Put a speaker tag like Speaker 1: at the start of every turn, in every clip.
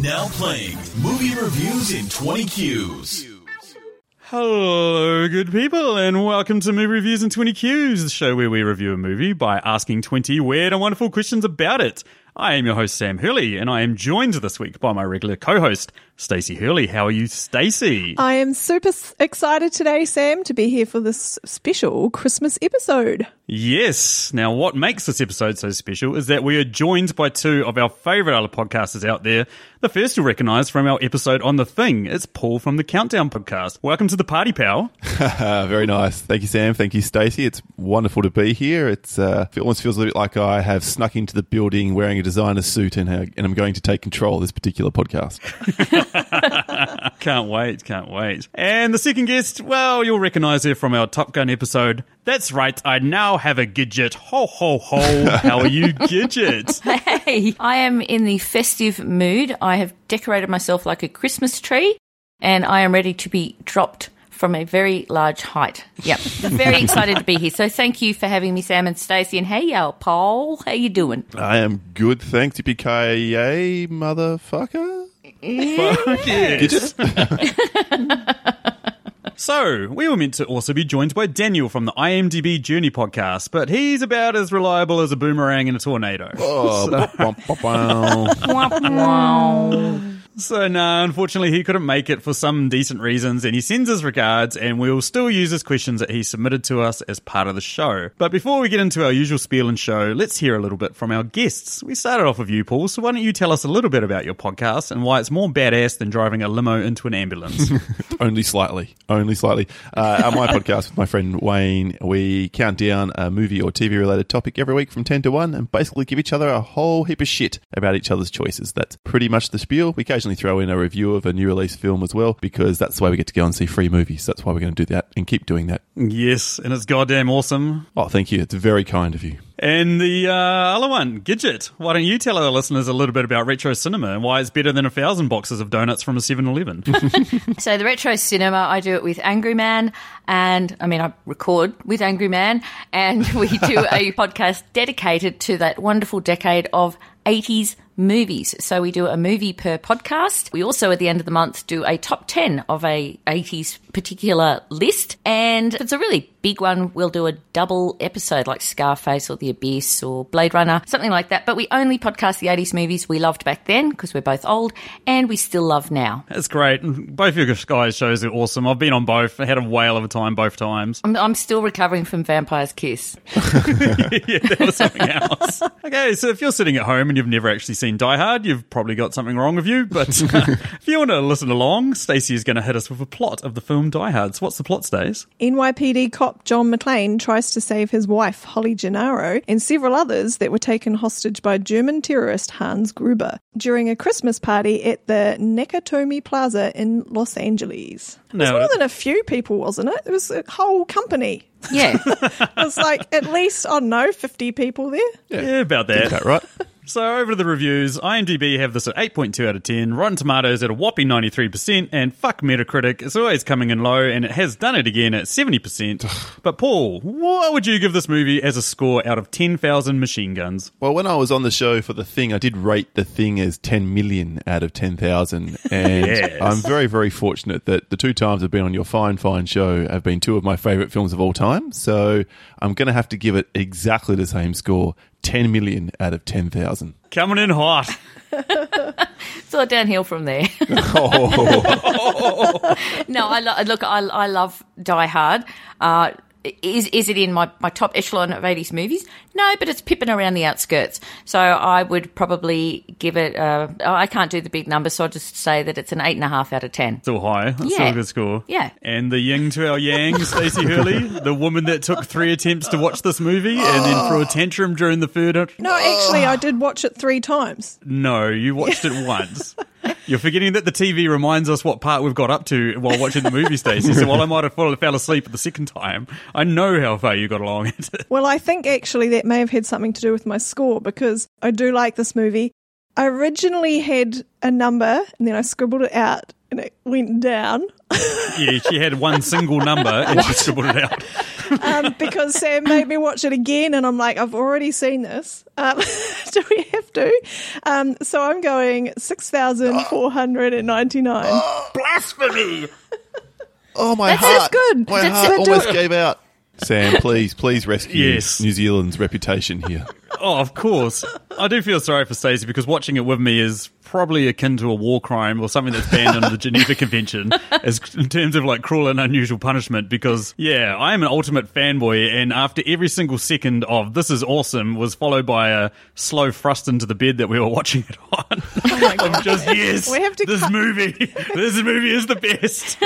Speaker 1: Now playing movie reviews in 20 Qs.
Speaker 2: Hello, good people, and welcome to Movie Reviews in 20 Qs, the show where we review a movie by asking 20 weird and wonderful questions about it. I am your host, Sam Hurley, and I am joined this week by my regular co host, Stacey Hurley. How are you, Stacey?
Speaker 3: I am super excited today, Sam, to be here for this special Christmas episode.
Speaker 2: Yes. Now, what makes this episode so special is that we are joined by two of our favourite other podcasters out there. The first you'll recognise from our episode on The Thing. It's Paul from the Countdown podcast. Welcome to the party, pal.
Speaker 4: Very nice. Thank you, Sam. Thank you, Stacey. It's wonderful to be here. It's uh, it almost feels a bit like I have snuck into the building wearing a designer suit and, and I'm going to take control of this particular podcast.
Speaker 2: Can't wait, can't wait. And the second guest, well, you'll recognise her from our Top Gun episode. That's right, I now have a Gidget. Ho, ho, ho. How are you, Gidget?
Speaker 5: Hey, I am in the festive mood. I have decorated myself like a Christmas tree and I am ready to be dropped from a very large height. Yep. very excited to be here. So thank you for having me, Sam and Stacey. And hey, y'all, Paul, how you doing?
Speaker 4: I am good, thanks. Yippee-ki-yay, motherfucker.
Speaker 2: Fuck yes. So, we were meant to also be joined by Daniel from the IMDb Journey podcast, but he's about as reliable as a boomerang in a tornado.
Speaker 4: oh,
Speaker 5: wow.
Speaker 2: So, no, unfortunately, he couldn't make it for some decent reasons, and he sends his regards, and we'll still use his questions that he submitted to us as part of the show. But before we get into our usual spiel and show, let's hear a little bit from our guests. We started off with you, Paul, so why don't you tell us a little bit about your podcast and why it's more badass than driving a limo into an ambulance?
Speaker 4: Only slightly. Only slightly. Uh, on my podcast with my friend Wayne, we count down a movie or TV related topic every week from 10 to 1 and basically give each other a whole heap of shit about each other's choices. That's pretty much the spiel. We occasionally throw in a review of a new release film as well because that's the way we get to go and see free movies. That's why we're going to do that and keep doing that.
Speaker 2: yes, and it's goddamn awesome.
Speaker 4: Oh, thank you. It's very kind of you.
Speaker 2: And the uh, other one, Gidget. Why don't you tell our listeners a little bit about retro cinema and why it's better than a thousand boxes of donuts from a 7 Eleven?
Speaker 5: So the retro cinema, I do it with Angry Man, and I mean I record with Angry Man, and we do a podcast dedicated to that wonderful decade of 80s movies. So we do a movie per podcast. We also at the end of the month do a top 10 of a 80s particular list, and it's a really big one, we'll do a double episode like Scarface or The Abyss or Blade Runner, something like that. But we only podcast the 80s movies we loved back then because we're both old, and we still love now.
Speaker 2: That's great. Both your guys' shows are awesome. I've been on both. I had a whale of a time both times.
Speaker 5: I'm, I'm still recovering from Vampire's Kiss.
Speaker 2: yeah, that was something else. Okay, so if you're sitting at home and you've never actually seen Die Hard, you've probably got something wrong with you. But if you want to listen along, Stacey is going to hit us with a plot of the film Die Hard. So what's the plot, Stace?
Speaker 3: NYPD cop John McClane tries to save his wife, Holly Gennaro, and several others that were taken hostage by German terrorist Hans Gruber during a Christmas party at the Nakatomi Plaza in Los Angeles. It was more than a few people, wasn't it? It was a whole company.
Speaker 5: Yeah.
Speaker 3: It was like at least, I don't know, 50 people there.
Speaker 2: Yeah, about that.
Speaker 4: Is that right?
Speaker 2: So over to the reviews. IMDb have this at 8.2 out of 10. Rotten Tomatoes at a whopping 93%. And fuck Metacritic, it's always coming in low and it has done it again at 70%. but Paul, what would you give this movie as a score out of 10,000 machine guns?
Speaker 4: Well, when I was on the show for The Thing, I did rate The Thing as 10 million out of 10,000. And
Speaker 2: Yes.
Speaker 4: I'm very, very fortunate that the two times I've been on your fine, fine show have been two of my favourite films of all time. So I'm going to have to give it exactly the same score 10 million out of 10,000.
Speaker 2: Coming in hot.
Speaker 5: it's all downhill from there.
Speaker 4: Oh,
Speaker 5: no, I lo- look, I, I love Die Hard. Uh, is is it in my, my top echelon of 80s movies? No, but it's pipping around the outskirts. So I would probably give it, uh, oh, I can't do the big number, so I'll just say that it's an 8.5 out of 10.
Speaker 2: Still high. That's still
Speaker 5: Yeah.
Speaker 2: a good score.
Speaker 5: Yeah.
Speaker 2: And the yin to our yang, Stacey Hurley, the woman that took three attempts to watch this movie and then threw a tantrum during the third.
Speaker 3: No, actually, I did watch it three times.
Speaker 2: No, you watched it once. You're forgetting that the TV reminds us what part we've got up to while watching the movie, Stacey. So while I might have fallen, fell asleep the second time, I know how far you got along it.
Speaker 3: Well, I think actually that may have had something to do with my score because I do like this movie. I originally had a number and then I scribbled it out and it went down
Speaker 2: Yeah, she had one single number and she scribbled it out.
Speaker 3: um, because Sam made me watch it again, and I'm like, I've already seen this. Um, do we have to? Um, so I'm going six thousand four hundred and ninety nine.
Speaker 2: Blasphemy!
Speaker 4: Oh, my
Speaker 5: That's-
Speaker 4: heart.
Speaker 5: that's good.
Speaker 4: My
Speaker 5: That's-
Speaker 4: heart almost gave out. Sam, please, please rescue
Speaker 2: Yes.
Speaker 4: New Zealand's reputation here.
Speaker 2: Oh, of course. I do feel sorry for Stacey because watching it with me is probably akin to a war crime or something that's banned under the Geneva Convention as in terms of like cruel and unusual punishment because yeah, I am an ultimate fanboy and after every single second of this is awesome was followed by a slow thrust into the bed that we were watching it on. Oh I'm just yes.
Speaker 3: We have to
Speaker 2: this
Speaker 3: cut-
Speaker 2: movie. This movie is the best.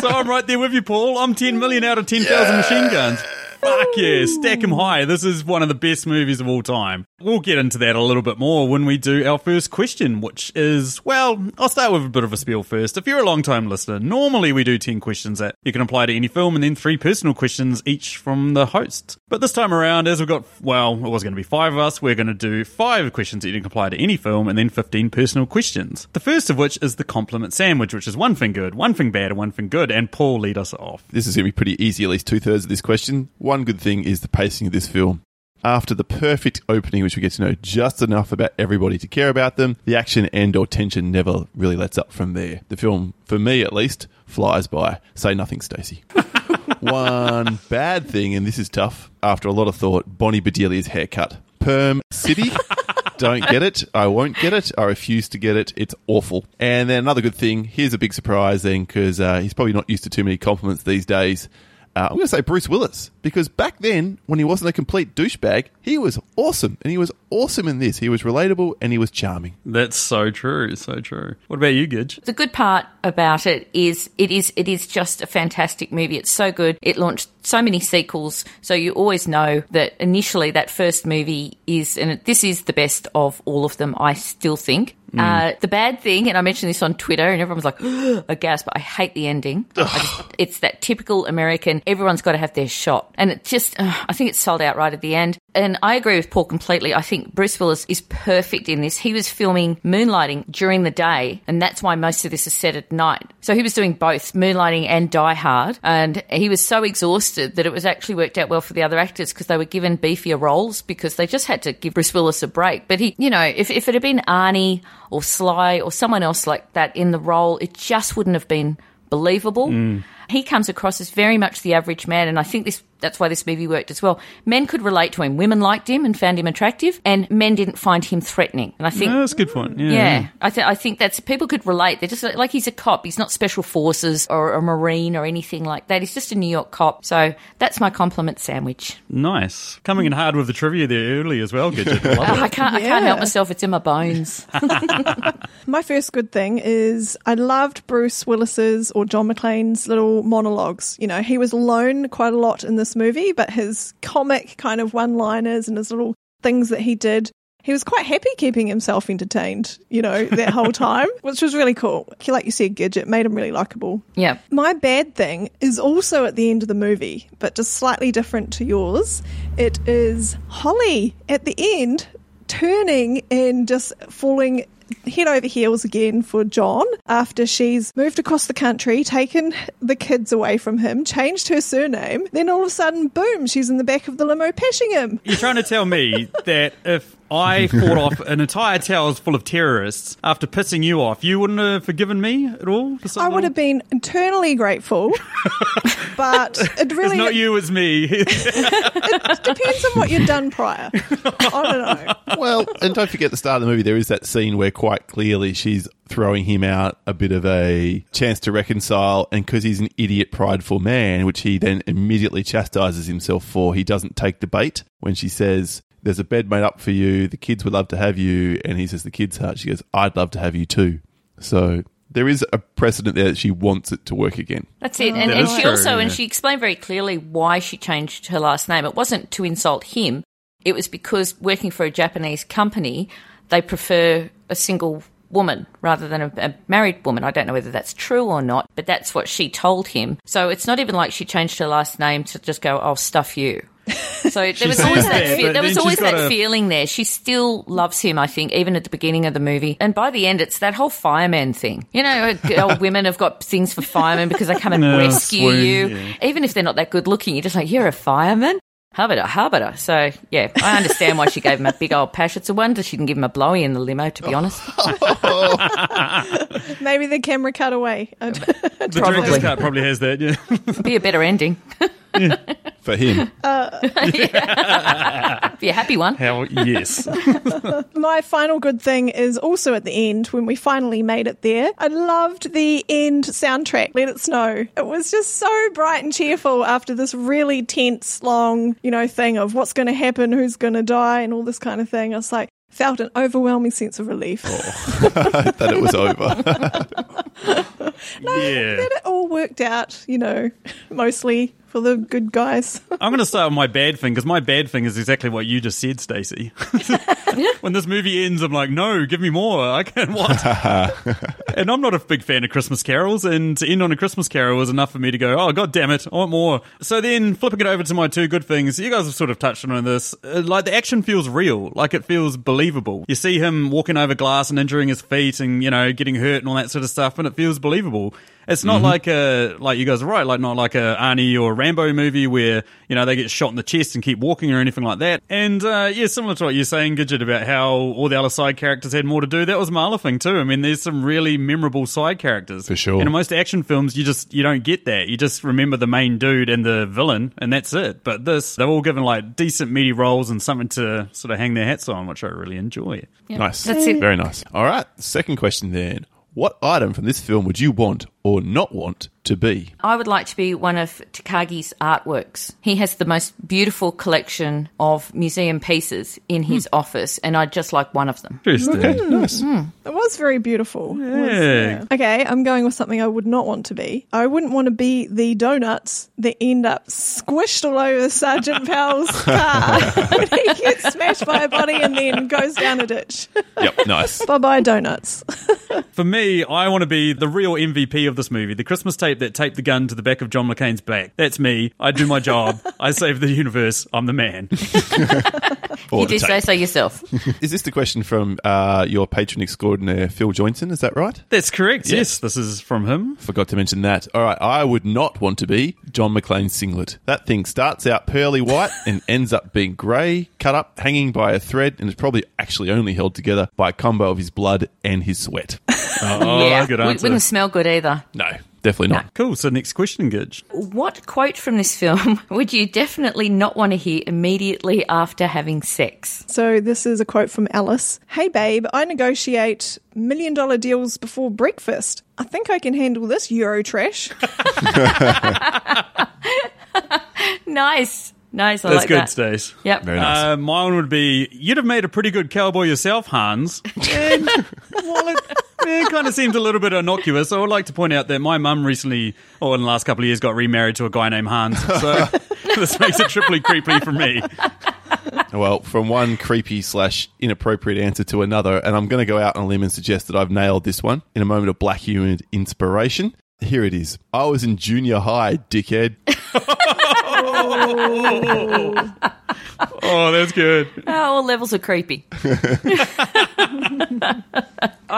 Speaker 2: so I'm right there with you, Paul. I'm 10 million out of 10,000 machine guns. Fuck yeah, oh. stack 'em high. This is one of the best movies of all time. We'll get into that a little bit more when we do our first question, which is, well, I'll start with a bit of a spiel first. If you're a long time listener, normally we do 10 questions that you can apply to any film and then three personal questions each from the host. But this time around, as we've got, well, it was going to be five of us, we're going to do five questions that you can apply to any film and then 15 personal questions. The first of which is the compliment sandwich, which is one thing good, one thing bad, and one thing good. And Paul, lead us off.
Speaker 4: This is going to be pretty easy, at least two thirds of this question. One good thing is the pacing of this film. After the perfect opening, which we get to know just enough about everybody to care about them, the action and or tension never really lets up from there. The film, for me at least, flies by. Say nothing, Stacey. One bad thing, and this is tough, after a lot of thought, Bonnie Bedelia's haircut. Perm City. Don't get it. I won't get it. I refuse to get it. It's awful. And then another good thing. Here's a big surprise then, because uh, he's probably not used to too many compliments these days. Uh, I'm going to say Bruce Willis because back then, when he wasn't a complete douchebag, he was awesome, and he was awesome in this. He was relatable and he was charming.
Speaker 2: That's so true, so true. What about you, Gidge?
Speaker 5: The good part about it is it is it is just a fantastic movie. It's so good. It launched so many sequels, so you always know that initially that first movie is and this is the best of all of them. I still think. Uh, the bad thing, and I mentioned this on Twitter, and everyone was like, a gasp, but I hate the ending. I just, it's that typical American, everyone's got to have their shot. And it just, uh, I think it's sold out right at the end. And I agree with Paul completely. I think Bruce Willis is perfect in this. He was filming Moonlighting during the day, and that's why most of this is set at night. So he was doing both Moonlighting and Die Hard, and he was so exhausted that it was actually worked out well for the other actors because they were given beefier roles because they just had to give Bruce Willis a break. But he, you know, if, if it had been Arnie or Sly or someone else like that in the role, it just wouldn't have been believable. Mm. He comes across as very much the average man, and I think this that's why this movie worked as well. Men could relate to him. Women liked him and found him attractive, and men didn't find him threatening. And I think
Speaker 2: No, that's a good point. Yeah.
Speaker 5: yeah, I, th- I think that's people could relate. They're just like, like he's a cop. He's not special forces or a marine or anything like that. He's just a New York cop. So that's my compliment sandwich.
Speaker 2: Nice. Coming in hard with the trivia there early as well, Gidget. I
Speaker 5: Oh, I can't. I can't help myself. It's in my bones.
Speaker 3: My first good thing is I loved Bruce Willis's or John McClane's little monologues. You know, he was alone quite a lot in this movie, but his comic kind of one liners and his little things that he did, he was quite happy keeping himself entertained, you know, that whole time, which was really cool. Like you said, Gidget made him really likable.
Speaker 5: yeah.
Speaker 3: My bad thing is also at the end of the movie, but just slightly different to yours. It is Holly at the end turning and just falling head over heels again for John after she's moved across the country, taken the kids away from him, changed her surname. Then all of a sudden, boom, she's in the back of the limo pashing him.
Speaker 2: You're trying to tell me that if I fought off an entire tower full of terrorists after pissing you off, you wouldn't have forgiven me at all? For
Speaker 3: I would have been eternally grateful, but it
Speaker 2: It's
Speaker 3: really
Speaker 2: not you, it's me.
Speaker 3: It depends on what you've done prior. I don't know.
Speaker 4: Well, and don't forget the start of the movie, there is that scene where quite clearly she's throwing him out a bit of a chance to reconcile. And because he's an idiot, prideful man, which he then immediately chastises himself for, he doesn't take the bait when she says, There's a bed made up for you. The kids would love to have you. And he says, The kids' heart. She goes, I'd love to have you too. So there is a precedent there that she wants it to work again.
Speaker 5: That's it. Oh, and,
Speaker 2: That
Speaker 5: and she
Speaker 2: true,
Speaker 5: also, and she explained very clearly why she changed her last name. It wasn't to insult him. It was because working for a Japanese company, they prefer a single woman rather than a, a married woman. I don't know whether that's true or not, but that's what she told him. So it's not even like she changed her last name to just go, "I'll "Oh, stuff you." So there was always that,
Speaker 2: that,
Speaker 5: fe- there was always that
Speaker 2: a-
Speaker 5: feeling there. She still loves him, I think, even at the beginning of the movie. And by the end, it's that whole fireman thing. You know, uh, women have got things for firemen because they come and
Speaker 2: No,
Speaker 5: rescue
Speaker 2: swoon,
Speaker 5: you,
Speaker 2: yeah.
Speaker 5: even if they're not that good looking. You're just like, you're a fireman. Habita, habita. So, yeah, I understand why she gave him a big old pash. It's a wonder she didn't give him a blowy in the limo, to be honest.
Speaker 3: Maybe the camera cut away.
Speaker 2: The
Speaker 5: Probably.
Speaker 2: director's cut probably has that. Yeah.
Speaker 5: Be a better ending.
Speaker 4: For him.
Speaker 5: Uh, Be a happy one.
Speaker 2: How? Yes.
Speaker 3: My final good thing is also at the end when we finally made it there. I loved the end soundtrack, Let It Snow. It was just so bright and cheerful after this really tense, long, you know, thing of what's going to happen, who's going to die, and all this kind of thing. I was like, felt an overwhelming sense of relief. Oh.
Speaker 4: that it was over.
Speaker 2: Yeah.
Speaker 3: That it all worked out, you know, mostly for the good guys.
Speaker 2: I'm going to start with my bad thing because my bad thing is exactly what you just said, Stacey. when this movie ends, I'm like, no, give me more. I can't what? and I'm not a big fan of Christmas carols, and to end on a Christmas carol was enough for me to go, oh god damn it, I want more. So then flipping it over to my two good things, you guys have sort of touched on this. Uh, like the action feels real, like it feels believable. You see him walking over glass and injuring his feet, and you know getting hurt and all that sort of stuff, and it feels believable. It's not like a like you guys are right, like not like a Arnie or Rambo movie where you know they get shot in the chest and keep walking or anything like that. And uh, yeah, similar to what you're saying, Gidget, about how all the other side characters had more to do. That was my other thing too. I mean, there's some really memorable side characters
Speaker 4: For sure.
Speaker 2: And in most action films, you just you don't get that. You just remember the main dude and the villain, and that's it. But this, they're all given like decent meaty roles and something to sort of hang their hats on, which I really enjoy.
Speaker 4: Nice.
Speaker 5: That's it.
Speaker 4: Very nice. All right. Second question then. What item from this film would you want or not want to be?
Speaker 5: I would like to be one of Takagi's artworks. He has the most beautiful collection of museum pieces in his hmm. office, and I'd just like one of them.
Speaker 2: Interesting.
Speaker 4: Nice.
Speaker 3: It was very beautiful. It was,
Speaker 2: Yeah.
Speaker 3: Okay, I'm going with something I would not want to be. I wouldn't want to be the donuts that end up squished all over Sergeant Powell's car when he gets smashed by a body and then goes down a ditch.
Speaker 4: Yep. Nice.
Speaker 3: bye bye, donuts.
Speaker 2: For me, I want to be the real MVP of this movie, the Christmas tape that taped the gun to the back of John McClane's back. That's me. I do my job. I save the universe. I'm the man.
Speaker 5: You
Speaker 4: the
Speaker 5: did say so yourself.
Speaker 4: Is this the question from uh, your patron extraordinaire, Phil Joynson? Is that right?
Speaker 2: That's correct.
Speaker 4: Yeah.
Speaker 2: Yes, this is from him.
Speaker 4: Forgot to mention that. All right, I would not want to be John McClane's singlet. That thing starts out pearly white and ends up being grey, cut up, hanging by a thread, and it's probably actually only held together by a combo of his blood and his sweat.
Speaker 2: Oh,
Speaker 5: yeah,
Speaker 2: good
Speaker 5: w-
Speaker 2: answer.
Speaker 5: wouldn't smell good either.
Speaker 4: No, definitely not.
Speaker 2: Cool. So next question, Gidge.
Speaker 5: What quote from this film would you definitely not want to hear immediately after having sex?
Speaker 3: So this is a quote from Ellis. Hey babe, I negotiate million dollar deals before breakfast. I think I can handle this Euro trash.
Speaker 5: Nice, nice. I
Speaker 2: That's
Speaker 5: like
Speaker 2: good,
Speaker 5: that.
Speaker 2: Stace.
Speaker 5: Yep.
Speaker 4: Very nice.
Speaker 2: Uh, mine would be you'd have made a pretty good cowboy yourself, Hans. And while it, it kind of seems a little bit innocuous, I would like to point out that my mum recently, or in the last couple of years, got remarried to a guy named Hans. So this makes it triply creepy for me.
Speaker 4: Well, from one creepy slash inappropriate answer to another, and I'm going to go out on a limb and suggest that I've nailed this one in a moment of black humoured inspiration. Here it is. I was in junior high, dickhead.
Speaker 2: Oh, that's good.
Speaker 5: Oh, all levels are creepy.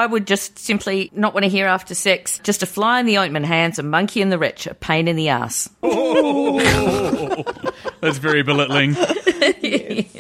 Speaker 5: I would just simply not want to hear after sex. Just a fly in the ointment Hans, a monkey in the rich, a pain in the ass.
Speaker 2: That's very belittling.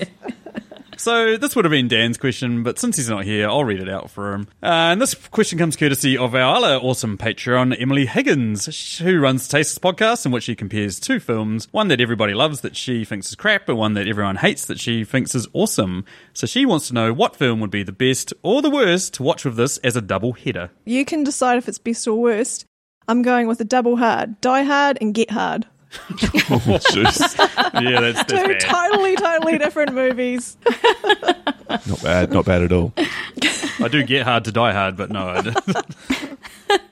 Speaker 2: So this would have been Dan's question, but since he's not here, I'll read it out for him. Uh, and this question comes courtesy of our other awesome Patreon, Emily Higgins, who runs Tastes Podcast, in which she compares two films, one that everybody loves that she thinks is crap, but one that everyone hates that she thinks is awesome. So she wants to know what film would be the best or the worst to watch with this as a double header.
Speaker 3: You can decide if it's best or worst. I'm going with a double hard. Die hard and get hard.
Speaker 4: Jeez.
Speaker 2: Yeah, that's, that's
Speaker 3: Two
Speaker 2: bad.
Speaker 3: totally, totally different movies.
Speaker 4: not bad, not bad at all.
Speaker 2: I do get hard to die hard, but no, I don't.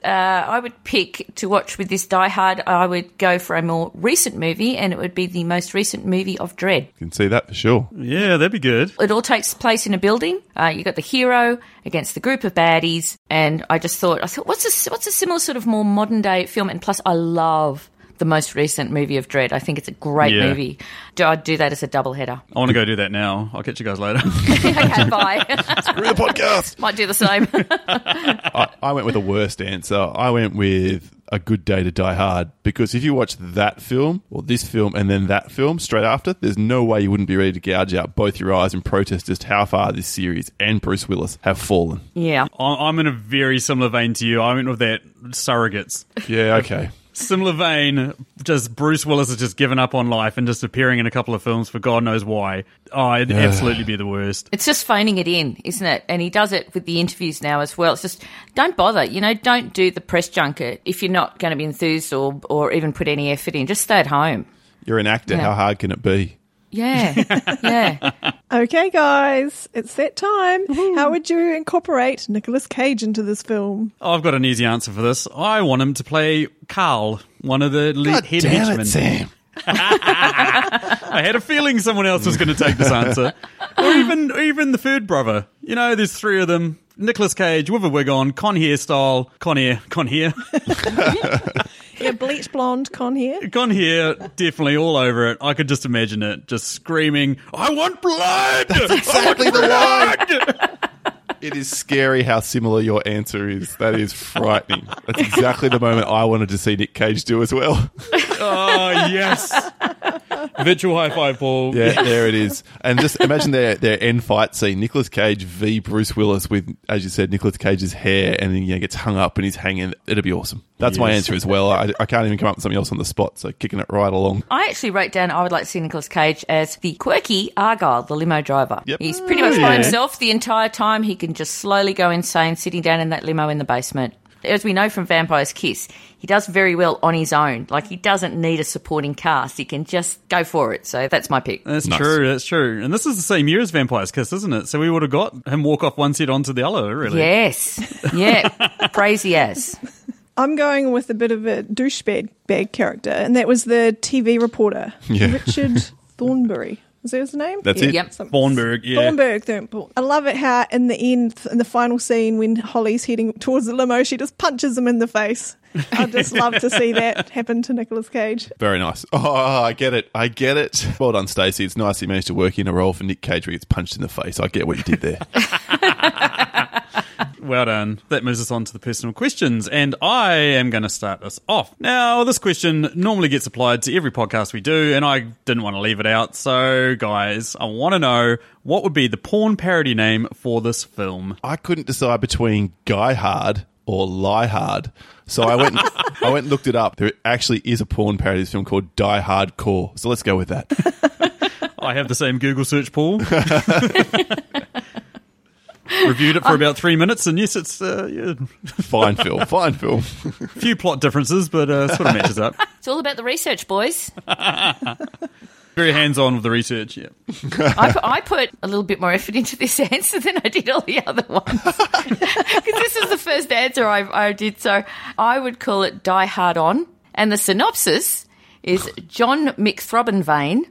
Speaker 5: I would pick to watch with this Die Hard. I would go for a more recent movie, and it would be the most recent movie of Dread.
Speaker 4: You can see that for sure.
Speaker 2: yeah, that'd be good.
Speaker 5: It all takes place in a building. Uh, you got the hero against the group of baddies, and I just thought, I thought, what's a what's a similar sort of more modern day film? And plus, I love the most recent movie of Dread. I think it's a great
Speaker 2: Yeah.
Speaker 5: movie. Do I'd do that as a double header.
Speaker 2: I want to go do that now. I'll catch you guys later.
Speaker 5: okay, bye.
Speaker 4: Screw the podcast.
Speaker 5: Might do the same.
Speaker 4: I, I went with the worst answer. I went with A Good Day to Die Hard because if you watch that film or this film and then that film straight after, there's no way you wouldn't be ready to gouge out both your eyes and protest just how far this series and Bruce Willis have fallen.
Speaker 5: yeah.
Speaker 2: I- I'm in a very similar vein to you. I went with that surrogates.
Speaker 4: Yeah, okay.
Speaker 2: Similar vein, just Bruce Willis has just given up on life and just appearing in a couple of films for God knows why. Oh, it'd absolutely be the worst.
Speaker 5: It's just phoning it in, isn't it? And he does it with the interviews now as well. It's just don't bother, you know, don't do the press junket if you're not going to be enthused or or even put any effort in. Just stay at home.
Speaker 4: You're an actor.
Speaker 5: Yeah.
Speaker 4: How hard can it be?
Speaker 5: Yeah, yeah.
Speaker 3: Okay, guys, it's that time. How would you incorporate Nicolas Cage into this film?
Speaker 2: Oh, I've got an easy answer for this. I want him to play Carl, one of the lead
Speaker 4: God
Speaker 2: head
Speaker 4: damn
Speaker 2: henchmen.
Speaker 4: it, Sam.
Speaker 2: I had a feeling someone else was going to take this answer, or even even the third brother. You know, there's three of them. Nicolas Cage with a wig on, con hairstyle, con hair, con hair,
Speaker 3: Yeah, bleach blonde con here.
Speaker 2: con here, definitely all over it. I could just imagine it, just screaming, "I want blood!" That's
Speaker 4: exactly the one. It is scary how similar your answer is. That is frightening. That's exactly the moment I wanted to see Nick Cage do as well.
Speaker 2: Oh yes, virtual high five, Paul.
Speaker 4: Yeah, there it is. And just imagine their their end fight scene: Nicolas Cage v Bruce Willis with, as you said, Nicolas Cage's hair, and then you know, gets hung up and he's hanging. It'd be awesome. That's my answer as well. I, I can't even come up with something else on the spot, so kicking it right along.
Speaker 5: I actually wrote down I would like to see Nicolas Cage as the quirky Argyle, the limo driver.
Speaker 4: Yep.
Speaker 5: He's pretty much
Speaker 2: yeah.
Speaker 5: by himself the entire time. He can just slowly go insane sitting down in that limo in the basement. As we know from Vampire's Kiss, he does very well on his own. Like he doesn't need a supporting cast. He can just go for it. So that's my pick.
Speaker 2: That's
Speaker 4: Nice.
Speaker 2: true. That's true. And this is the same year as Vampire's Kiss, isn't it? So we would have got him walk off one set onto the other. Really?
Speaker 5: Yes. Yeah. Crazy as.
Speaker 3: I'm going with a bit of a douchebag bag character, and that was the TV reporter,
Speaker 4: Yeah.
Speaker 3: Richard Thornbury. Is that his name?
Speaker 4: That's it.
Speaker 5: Yep.
Speaker 3: Some-
Speaker 2: Thornburg, yeah.
Speaker 3: Thornburg, Thornburg. I love it how in the end, in the final scene, when Holly's heading towards the limo, she just punches him in the face. I just love to see that happen to Nicolas Cage.
Speaker 4: Very nice. Oh, I get it. I get it. Well done, Stacey. It's nice you managed to work in a role for Nick Cage where he gets punched in the face. I get what you did there.
Speaker 2: Well done. That moves us on to the personal questions, and I am going to start us off. Now, this question normally gets applied to every podcast we do, and I didn't want to leave it out. So, guys, I want to know what would be the porn parody name for this film?
Speaker 4: I couldn't decide between Guy Hard or Lie Hard. So I went I went and looked it up. There actually is a porn parody film called Die Hard Core. So let's go with that.
Speaker 2: I have the same Google search, Paul. Reviewed it for about three minutes, and yes, it's uh, yeah,
Speaker 4: Fine film. Fine film.
Speaker 2: a few plot differences, but uh, sort of matches up.
Speaker 5: It's all about the research, boys.
Speaker 2: Very hands on with the research. Yeah.
Speaker 5: I put, I put a little bit more effort into this answer than I did all the other ones. Because this is the first answer I, I did. So I would call it Die Hard On. And the synopsis is John McThrobbenvein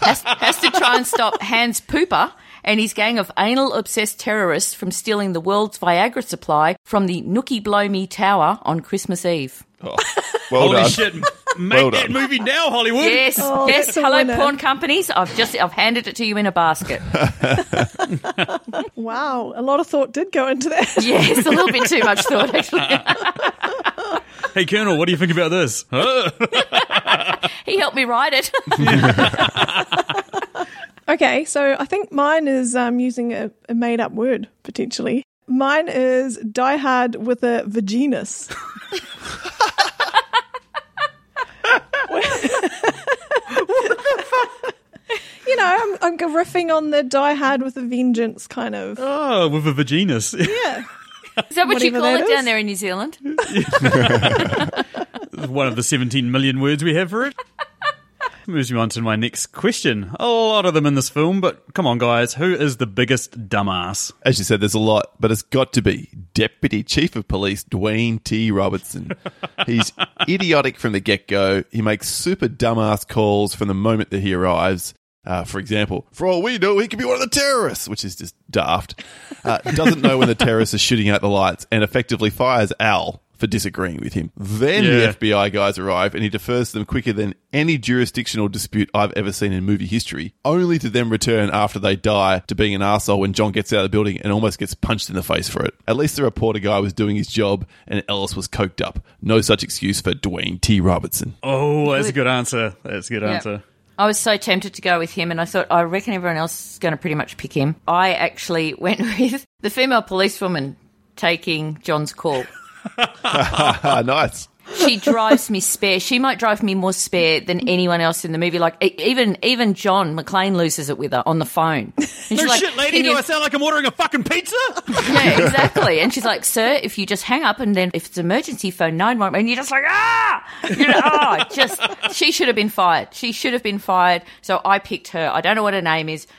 Speaker 5: has, has to try and stop Hans Pooper and his gang of anal obsessed terrorists from stealing the world's Viagra supply from the Nookie Blow Me Tower on Christmas Eve.
Speaker 4: Oh, well
Speaker 2: Holy
Speaker 4: done.
Speaker 2: shit! Make
Speaker 4: Well
Speaker 2: that
Speaker 4: done.
Speaker 2: movie now, Hollywood.
Speaker 5: Yes,
Speaker 3: Oh,
Speaker 5: yes.
Speaker 3: that's
Speaker 5: Hello,
Speaker 3: winner.
Speaker 5: porn companies. I've just I've handed it to you in a basket.
Speaker 3: Wow, a lot of thought did go into that.
Speaker 5: Yes, a little bit too much thought actually.
Speaker 2: Hey, Colonel, what do you think about this?
Speaker 5: He helped me write it.
Speaker 3: Okay, so I think mine is um, using a, a made up word potentially. Mine is Die Hard with a vaginus. you know, I'm, I'm riffing on the Die Hard with a vengeance kind of.
Speaker 2: Oh, with a vaginus.
Speaker 3: Yeah.
Speaker 5: Is that what you call
Speaker 3: that
Speaker 5: it
Speaker 3: is.
Speaker 5: down there in New Zealand?
Speaker 2: One of the 17 million words we have for it. Moves me on to my next question. A lot of them in this film, but come on, guys. Who is the biggest dumbass?
Speaker 4: As you said, there's a lot, but it's got to be Deputy Chief of Police Dwayne T. Robertson. He's idiotic from the get go. He makes super dumbass calls from the moment that he arrives. Uh, for example, for all we know, he could be one of the terrorists, which is just daft. Uh, doesn't know when the terrorists are shooting out the lights and effectively fires Al for for disagreeing with him. Then
Speaker 2: Yeah.
Speaker 4: the FBI guys arrive and he defers to them quicker than any jurisdictional dispute I've ever seen in movie history, only to then return after they die to being an arsehole when John gets out of the building and almost gets punched in the face for it. At least the reporter guy was doing his job and Ellis was coked up. No such excuse for Dwayne T. Robertson.
Speaker 2: Oh, that's a good answer. That's a good
Speaker 5: Yeah.
Speaker 2: answer.
Speaker 5: I was so tempted to go with him, and I thought, I reckon everyone else is going to pretty much pick him. I actually went with the female policewoman taking John's call.
Speaker 4: Nice.
Speaker 5: She drives me spare. She might drive me more spare than anyone else in the movie. Like e- even even John McClane loses it with her on the phone. And she's
Speaker 2: No
Speaker 5: like,
Speaker 2: shit, lady, do
Speaker 5: you-"
Speaker 2: I sound like I'm ordering a fucking pizza?
Speaker 5: Yeah, exactly. And she's like, "Sir, if you just hang up and then if it's emergency, phone nine one." And you're just like, "Ah!" You know, oh, just she should have been fired. She should have been fired. So I picked her. I don't know what her name is, but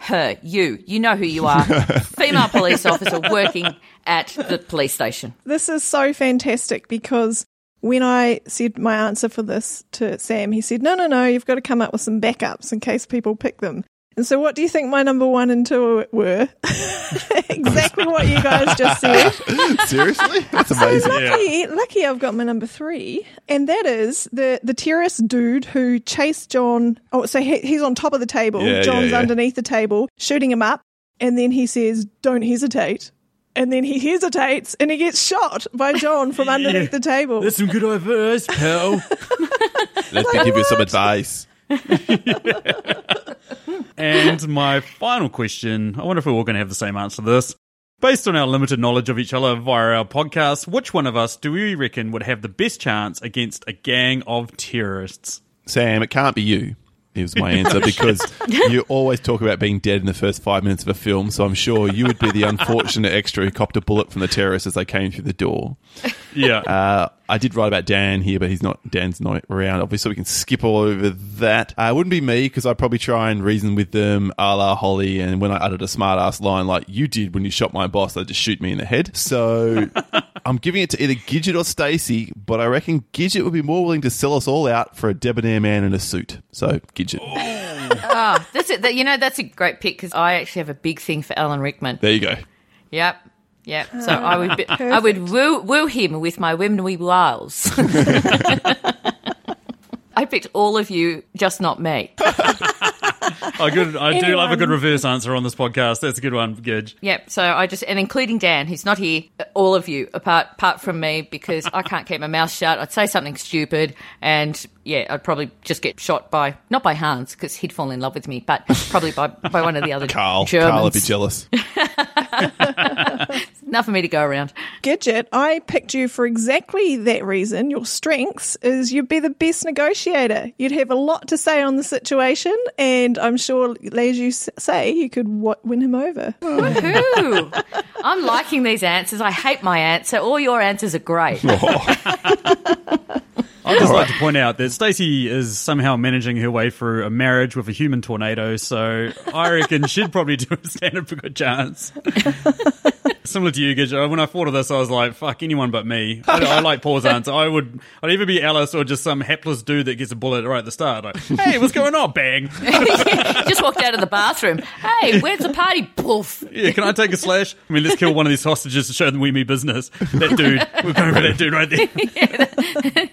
Speaker 5: her, you, you know who you are. Female police officer working at the police station.
Speaker 3: This is so fantastic because when I said my answer for this to Sam, he said, No, no, no, you've got to come up with some backups in case people pick them. And so, what do you think my number one and two were? exactly what you guys just said.
Speaker 4: Seriously? That's amazing.
Speaker 3: Lucky, lucky I've got my number three, and that is the the terrorist dude who chased John. Oh, so he, he's on top of the table.
Speaker 4: Yeah,
Speaker 3: John's
Speaker 4: yeah, yeah.
Speaker 3: underneath the table, shooting him up, and then he says, "Don't hesitate." And then he hesitates, and he gets shot by John from underneath the table.
Speaker 2: That's some good advice, pal.
Speaker 4: Let me give you some advice.
Speaker 2: And my final question I wonder if we're all going to have the same answer to this. Based on our limited knowledge of each other via our podcast, which one of us do we reckon would have the best chance against a gang of terrorists?
Speaker 4: Sam, it can't be you. Is my answer because you always talk about being dead in the first five minutes of a film. So I'm sure you would be the unfortunate extra who copped a bullet from the terrorists as they came through the door.
Speaker 2: Yeah.
Speaker 4: Uh, I did write about Dan here, but he's not. Dan's not around. Obviously, we can skip all over that. Uh, it wouldn't be me because I'd probably try and reason with them, a la Holly. And when I uttered a smart ass line like you did when you shot my boss, they'd just shoot me in the head. So I'm giving it to either Gidget or Stacy, but I reckon Gidget would be more willing to sell us all out for a debonair man in a suit. So Gidget,
Speaker 5: Ah, that's it. You know, that's a great pick because I actually have a big thing for Alan Rickman.
Speaker 4: there you go.
Speaker 5: Yep. Yep. Ah. So I would, be, I would woo, woo him with my womenly wiles. I picked all of you, just not me.
Speaker 2: I, good, I do love a good reverse answer on this podcast. That's a good one, Gidge.
Speaker 5: Yep. So I just, and including Dan, who's not here, all of you, apart apart from me, because I can't keep my mouth shut. I'd say something stupid, and yeah, I'd probably just get shot by not by Hans because he'd fall in love with me, but probably by by one of the other
Speaker 4: Carl,
Speaker 5: Germans.
Speaker 4: Carl would be jealous.
Speaker 5: Enough for me to go around.
Speaker 3: Gidget, I picked you for exactly that reason. Your strengths is you'd be the best negotiator. You'd have a lot to say on the situation, and I'm sure, as you say, you could w- win him over.
Speaker 5: Ooh, I'm liking these answers. I hate my answer. All your answers are great. Oh.
Speaker 2: I'd just like to point out that Stacey is somehow managing her way through a marriage with a human tornado, so I reckon she'd probably do a stand up a good chance. Similar to you, Gidge, uh, when I thought of this, I was like, fuck, anyone but me. I, I like Paul's answer. I would, I'd either be Ellis or just some hapless dude that gets a bullet right at the start. Like, hey, what's going on? Bang.
Speaker 5: Just walked out of the bathroom. Hey, where's the party? Poof.
Speaker 2: Yeah, can I take a slash? I mean, let's kill one of these hostages to show them we mean business. That dude, we're going for that dude right there.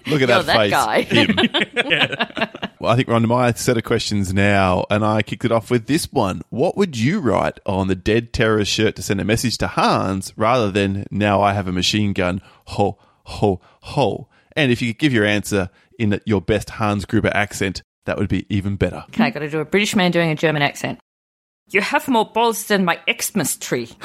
Speaker 4: Look at
Speaker 5: You're
Speaker 4: that,
Speaker 5: that
Speaker 4: face.
Speaker 5: guy.
Speaker 4: Him. Well, I think we're on to my set of questions now, and I kicked it off with this one. What would you write on the dead terrorist shirt to send a message to Hans rather than now I have a machine gun? Ho, ho, ho. And if you could give your answer in your best Hans Gruber accent, that would be even better.
Speaker 5: Okay, I got to do a British man doing a German accent. You have more balls than my Xmas tree.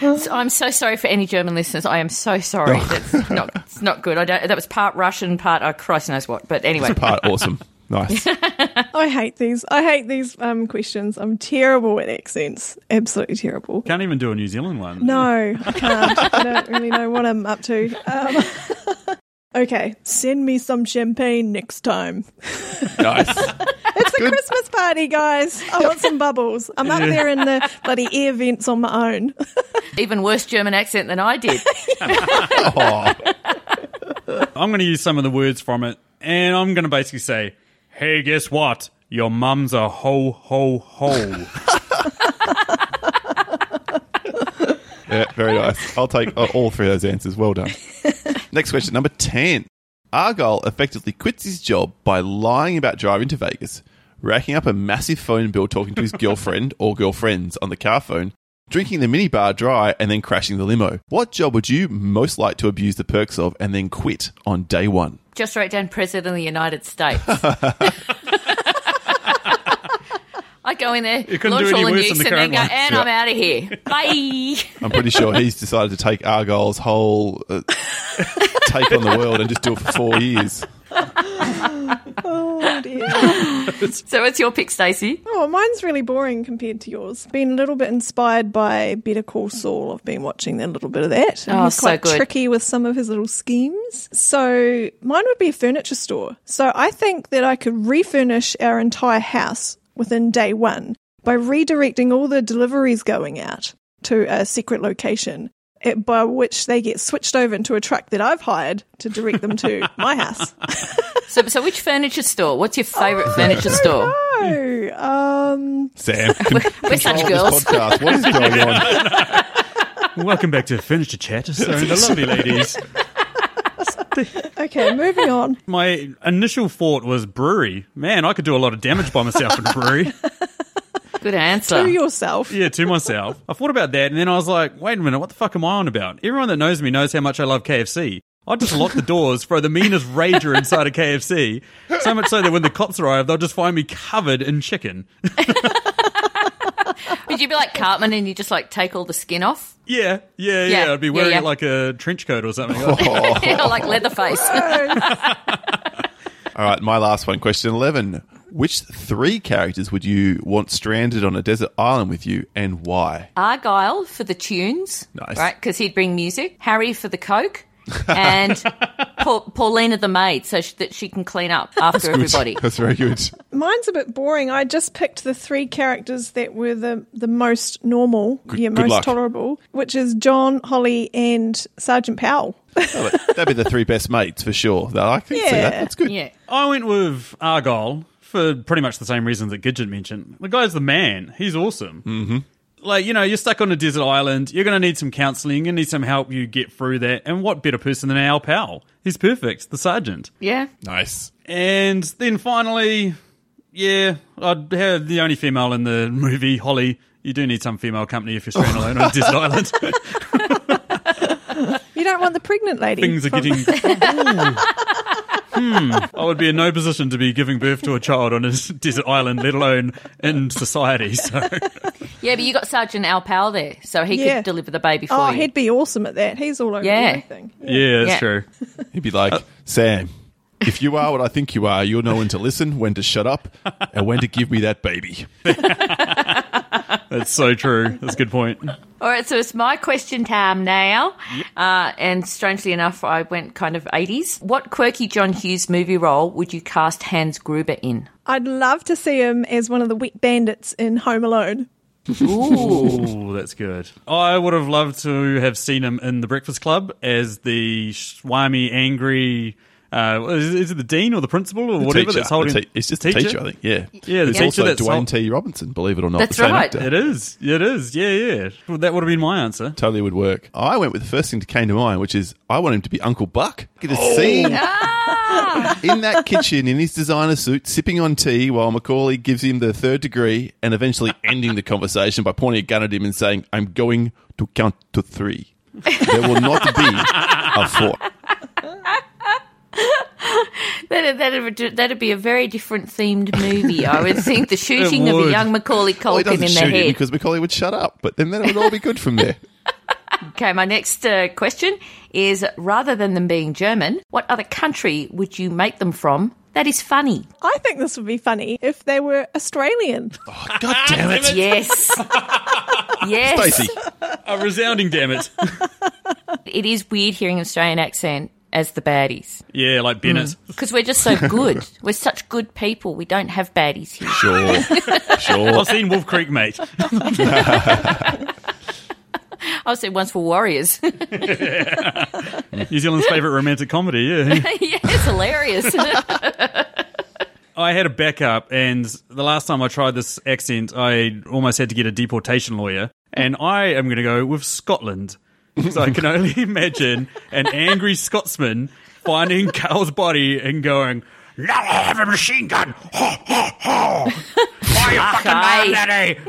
Speaker 5: So I'm so sorry for any German listeners. I am so sorry. That's not, it's not good. I don't, that was part Russian, part uh, Christ knows what. But anyway,
Speaker 4: Part awesome. Nice.
Speaker 3: I hate these. I hate these um, questions. I'm terrible at accents. Absolutely terrible.
Speaker 2: Can't even do a New Zealand one.
Speaker 3: No, I can't. I don't really know what I'm up to. Um, okay, send me some champagne next time.
Speaker 4: nice.
Speaker 3: It's a Christmas party, guys. I want some bubbles. I'm up there in the bloody air vents on my own.
Speaker 5: even worse German accent than I did.
Speaker 4: Oh,
Speaker 2: I'm going to use some of the words from it, and I'm going to basically say, hey, guess what? Your mum's a ho, ho, ho.
Speaker 4: Yeah, very nice. I'll take uh, all three of those answers. Well done. Next question, number 10. Argyle effectively quits his job by lying about driving to Vegas, racking up a massive phone bill talking to his girlfriend or girlfriends on the car phone, drinking the minibar dry, and then crashing the limo. What job would you most like to abuse the perks of and then quit on day one?
Speaker 5: Just write down President of the United States. I go in there, launch all the
Speaker 2: worse than
Speaker 5: nukes,
Speaker 2: the
Speaker 5: and then go,
Speaker 2: one.
Speaker 5: and I'm out of here. Bye.
Speaker 4: I'm pretty sure he's decided to take Argyle's whole uh, take on the world and just do it for four years.
Speaker 3: Oh dear.
Speaker 5: so what's your pick, Stacey?
Speaker 3: Oh, mine's really boring compared to yours. Been a little bit inspired by Better Call Saul. I've been watching a little bit of that. And
Speaker 5: Oh,
Speaker 3: he's
Speaker 5: so
Speaker 3: quite
Speaker 5: good.
Speaker 3: tricky with some of his little schemes. So mine would be a furniture store. So I think that I could refurnish our entire house within day one by redirecting all the deliveries going out to a secret location. It, by which they get switched over into a truck that I've hired to direct them to my house.
Speaker 5: So, so which furniture store? What's your favourite furniture store?
Speaker 3: Oh, um,
Speaker 4: Sam, con-
Speaker 5: We're such girls.
Speaker 4: podcast. What is going on?
Speaker 2: Welcome back to Furniture Chat. So, the lovely ladies.
Speaker 3: okay, moving on.
Speaker 2: My initial thought was brewery. Man, I could do a lot of damage by myself in a brewery.
Speaker 5: Good answer.
Speaker 3: To yourself.
Speaker 2: Yeah, to myself. I thought about that, and then I was like, wait a minute, what the fuck am I on about? Everyone that knows me knows how much I love KFC. I'd just lock the doors, throw the meanest rager inside a KFC, so much so that when the cops arrive, they'll just find me covered in chicken.
Speaker 5: Would you be like Cartman and you just like take all the skin off?
Speaker 2: Yeah, yeah, yeah.
Speaker 5: Yeah,
Speaker 2: I'd be
Speaker 5: yeah,
Speaker 2: wearing
Speaker 5: yeah.
Speaker 2: it like a trench coat or something.
Speaker 5: Yeah, like Leatherface.
Speaker 4: All right, my last one. Question 11. Which three characters would you want stranded on a desert island with you and why?
Speaker 5: Argyle for the tunes,
Speaker 4: Nice.
Speaker 5: right? Because he'd bring music. Harry for the coke, and pa- Paulina the maid, so sh- that she can clean up after everybody.
Speaker 4: That's very good.
Speaker 3: Mine's a bit boring. I just picked the three characters that were the, the most normal, yeah,
Speaker 4: good
Speaker 3: most
Speaker 4: luck.
Speaker 3: tolerable, which is John, Holly, and Sergeant Powell.
Speaker 4: Oh, that'd be the three best mates for sure. Though I can see that. That's good.
Speaker 5: Yeah.
Speaker 2: I went with Argyle for pretty much the same reasons that Gidget mentioned. The guy's the man. He's awesome. Mm-hmm. Like, you know, you're stuck on a desert island. You're going to need some counseling. You're going to need some help you get through that. And what better person than Al Powell? He's perfect, the sergeant.
Speaker 5: Yeah.
Speaker 4: Nice.
Speaker 2: And then finally, yeah, I'd have the only female in the movie, Holly. You do need some female company if you're stranded alone on a desert island.
Speaker 3: You don't want the pregnant lady.
Speaker 2: Things are
Speaker 3: from-
Speaker 2: getting. Ooh. Hmm. I would be in no position to be giving birth to a child on a desert island, let alone in society. So,
Speaker 5: Yeah, but you got Sergeant Al Powell there, so he
Speaker 3: Yeah.
Speaker 5: could deliver the baby for
Speaker 3: Oh,
Speaker 5: you.
Speaker 3: he'd be awesome at that. He's all over
Speaker 5: Yeah.
Speaker 3: everything.
Speaker 2: yeah, that's
Speaker 5: Yeah.
Speaker 2: true.
Speaker 4: He'd be like, Sam, if you are what I think you are, you'll know when to listen, when to shut up, and when to give me that baby.
Speaker 2: That's so true. That's a good point.
Speaker 5: All right, so it's my question time now. Uh, and strangely enough, I went kind of 80s. What quirky John Hughes movie role would you cast Hans Gruber in?
Speaker 3: I'd love to see him as one of the wet bandits in Home Alone.
Speaker 2: Ooh, that's good. I would have loved to have seen him in the Breakfast Club as the swami, angry. Uh, is, is it the dean or the principal or whatever
Speaker 4: Teacher.
Speaker 2: that's holding?
Speaker 4: The te- it's just the teacher, I think. Yeah.
Speaker 2: Yeah, the
Speaker 4: it's
Speaker 2: teacher
Speaker 4: also
Speaker 2: that's
Speaker 4: Dwayne
Speaker 2: hol-
Speaker 4: T. Robinson, believe it or not.
Speaker 5: That's right.
Speaker 4: actor.
Speaker 2: It is. It is. Yeah, yeah. Well, that would have been my answer.
Speaker 4: Totally would work. I went with the first thing that came to mind, which is I want him to be Uncle Buck. Get a scene in that kitchen in his designer suit, sipping on tea while Macaulay gives him the third degree and eventually ending the conversation by pointing a gun at him and saying, I'm going to count to three. There will not be a four.
Speaker 5: That'd, that'd, that'd be a very different themed movie. I would think the shooting of a young Macaulay
Speaker 4: Well, he
Speaker 5: Culkin in
Speaker 4: doesn't
Speaker 5: the
Speaker 4: shoot
Speaker 5: head.
Speaker 4: because Macaulay would shut up, but then that would all be good from there.
Speaker 5: Okay, my next uh, question is rather than them being German, what other country would you make them from that is funny?
Speaker 3: I think this would be funny if they were Australian.
Speaker 4: Oh, God damn it.
Speaker 5: Yes. yes.
Speaker 4: Stacey.
Speaker 2: A resounding damn it.
Speaker 5: It is weird hearing an Australian accent as the baddies
Speaker 2: Yeah, like Bennett. Mm.
Speaker 5: because we're just so good. we're such good people. We don't have baddies here.
Speaker 4: Sure. Sure.
Speaker 2: I've seen Wolf Creek, mate.
Speaker 5: I said Once Were Warriors.
Speaker 2: New Zealand's favourite romantic comedy, yeah.
Speaker 5: yeah, it's hilarious.
Speaker 2: I had a backup, and the last time I tried this accent, I almost had to get a deportation lawyer. and I am going to go with Scotland. So I can only imagine an angry Scotsman finding Carl's body and going, "Now I have a machine gun!" Ho ho ho! Why you fucking
Speaker 5: Okay.
Speaker 2: mad, Daddy?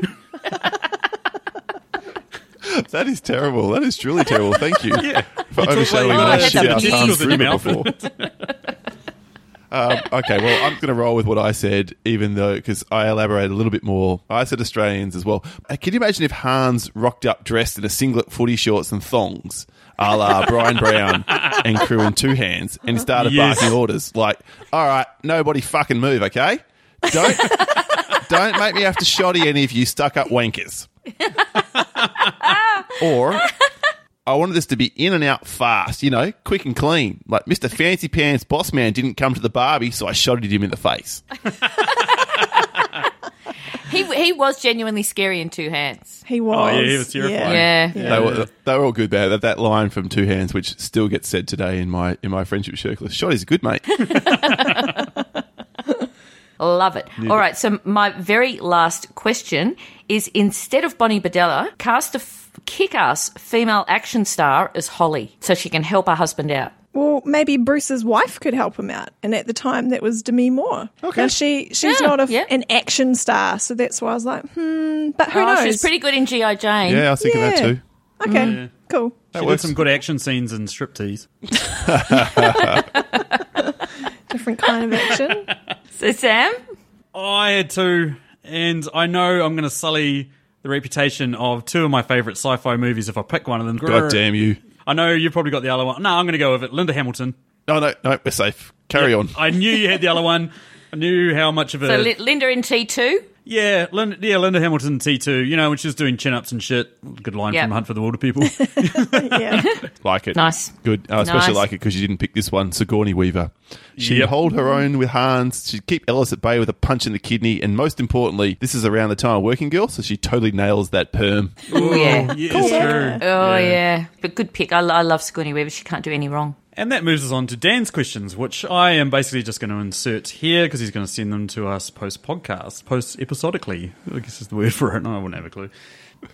Speaker 4: That is terrible. That is truly terrible. Thank you
Speaker 2: Yeah.
Speaker 4: for
Speaker 2: You took,
Speaker 4: overshadowing
Speaker 2: like,
Speaker 4: my shit out
Speaker 5: testicles
Speaker 4: Hans
Speaker 2: in your
Speaker 4: rumor
Speaker 2: mouth.
Speaker 4: before. Um, okay, well, I'm going to roll with what I said, even though because I elaborated a little bit more. I said Australians as well. Uh, Can you imagine if Hans rocked up dressed in a singlet, footy shorts, and thongs, a la Bryan Brown and crew in two hands, and started
Speaker 2: Yes.
Speaker 4: barking orders like, "All right, nobody fucking move, okay? Don't." Don't make me have to shoddy any of you stuck up wankers. or I wanted this to be in and out fast, you know, quick and clean. Like Mr. Fancy Pants Boss Man didn't come to the Barbie, so I shotted him in the face.
Speaker 5: He he was genuinely scary in two hands.
Speaker 3: He was.
Speaker 2: Oh, yeah, he was terrifying.
Speaker 5: Yeah.
Speaker 4: They were they were all good there. That that line from Two Hands, which still gets said today in my in my friendship circle, shot is Shotty's good, mate.
Speaker 5: Love it. All right, so my very last question is instead of Bonnie Bedelia, cast a f- kick-ass female action star as Holly so she can help her husband out.
Speaker 3: Well, maybe Bruce's wife could help him out, and at the time that was Demi Moore.
Speaker 4: Okay.
Speaker 3: Now she she's
Speaker 5: Yeah,
Speaker 3: not a,
Speaker 5: yeah.
Speaker 3: an action star, so that's why I was like, hmm. But who
Speaker 5: oh,
Speaker 3: knows?
Speaker 5: she's pretty good in GI Jane.
Speaker 4: Yeah, I was thinking that
Speaker 3: Yeah.
Speaker 4: too.
Speaker 3: Okay, cool.
Speaker 2: She did some good action scenes in striptease.
Speaker 3: Different kind of action.
Speaker 5: So Sam,
Speaker 2: I had two, and I know I'm going to sully the reputation of two of my favourite sci-fi movies if I pick one of them.
Speaker 4: God damn you.
Speaker 2: I know you've probably got the other one. No, I'm going to go with it. Linda Hamilton.
Speaker 4: No, no, no, we're safe. Carry on.
Speaker 2: I knew you had the other one. I knew how much of a
Speaker 5: so Linda in T2.
Speaker 2: Yeah, Linda, yeah, Linda Hamilton T2. You know when she was doing chin ups and shit. Good line
Speaker 5: Yep.
Speaker 2: from Hunt for the Wilderpeople.
Speaker 3: Yeah.
Speaker 4: Like it.
Speaker 5: Nice.
Speaker 4: Good. I especially
Speaker 5: Nice.
Speaker 4: like it because you didn't pick this one, Sigourney Weaver. She'd
Speaker 2: Yep.
Speaker 4: hold her own with Hans. She'd keep Ellis at bay with a punch in the kidney. And most importantly, this is around the time of Working Girl, so she totally nails that perm.
Speaker 5: Oh yeah.
Speaker 2: yeah, it's true.
Speaker 5: Oh yeah. But good pick. I, I love Sigourney Weaver. She can't do any wrong.
Speaker 2: And that moves us on to Dan's questions, which I am basically just going to insert here because he's going to send them to us post podcast, post episodically. I guess is the word for it. No, I wouldn't have a clue.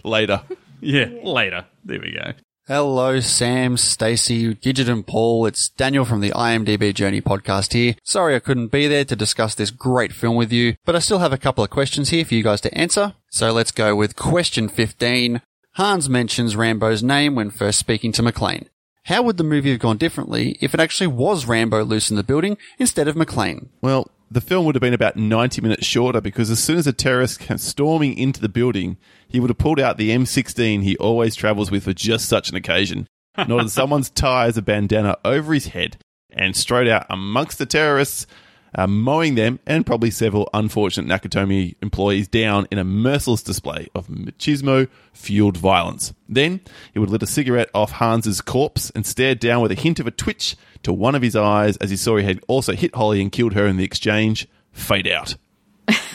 Speaker 4: Later.
Speaker 2: Yeah, later. There we go.
Speaker 6: Hello, Sam, Stacey, Gidget and Paul. It's Daniel from the IMDb Journey podcast here. Sorry I couldn't be there to discuss this great film with you, but I still have a couple of questions here for you guys to answer. So let's go with question 15. Hans mentions Rambo's name when first speaking to McClane. How would the movie have gone differently if it actually was Rambo loose in the building instead of McClane?
Speaker 4: Well, the film would have been about 90 minutes shorter because as soon as a terrorist came storming into the building, he would have pulled out the M16 he always travels with for just such an occasion, knotted someone's tie as a bandana over his head, and strode out amongst the terrorists, uh, mowing them and probably several unfortunate Nakatomi employees down in a merciless display of machismo fueled violence. Then he would lit a cigarette off Hans's corpse and stared down with a hint of a twitch to one of his eyes as he saw he had also hit Holly and killed her in the exchange. Fade out.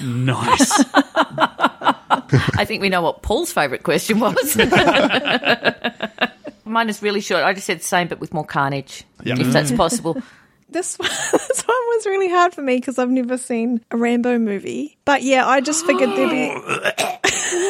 Speaker 2: Nice.
Speaker 5: I think we know what Paul's favourite question was. Mine is really short. I just said the same, but with more carnage,
Speaker 4: Yeah.
Speaker 5: if that's possible.
Speaker 3: This one, this one was really hard for me because I've never seen a Rambo movie. But yeah, I just figured there'd be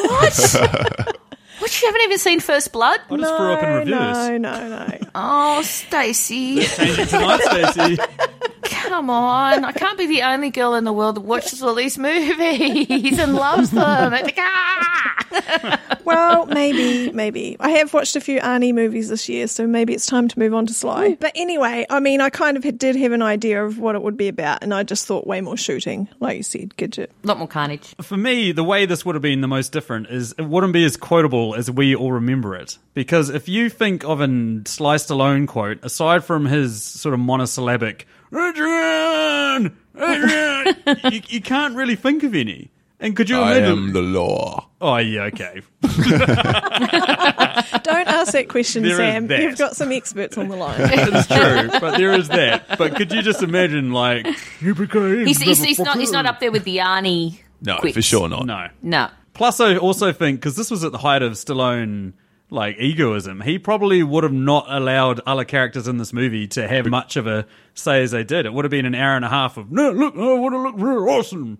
Speaker 5: What? What? You haven't even seen First Blood?
Speaker 2: I just threw up in reverse.
Speaker 3: no, no, no.
Speaker 5: Oh, Stacey,
Speaker 2: Changing tonight, Stacey.
Speaker 5: come on! I can't be the only girl in the world that watches all these movies and loves them. Like, ah!
Speaker 3: Well, maybe, maybe. I have watched a few Arnie movies this year, so maybe it's time to move on to Sly. But anyway, I mean, I kind of did have an idea of what it would be about, and I just thought way more shooting, like you said, Gidget.
Speaker 5: A lot more carnage.
Speaker 2: For me, the way this would have been the most different is it wouldn't be as quotable as we all remember it. Because if you think of an Sly Stallone quote, aside from his sort of monosyllabic, Adrian! Adrian! you, you can't really think of any. And could you
Speaker 4: I
Speaker 2: imagine?
Speaker 4: am the law.
Speaker 2: Oh, yeah, okay.
Speaker 3: Don't ask that question,
Speaker 2: There is
Speaker 3: Sam.
Speaker 2: that.
Speaker 3: You've got some experts on the line.
Speaker 2: It's true, but there is that. But could you just imagine, like, you became
Speaker 5: He's, he's, he's not. He's not up there with the Arnie.
Speaker 4: No,
Speaker 5: quips.
Speaker 4: for sure not.
Speaker 2: No.
Speaker 5: No.
Speaker 2: Plus, I also think because this was at the height of Stallone like egoism. He probably would have not allowed other characters in this movie to have much of a say as they did. It would have been an hour and a half of no, look, I want to look real awesome.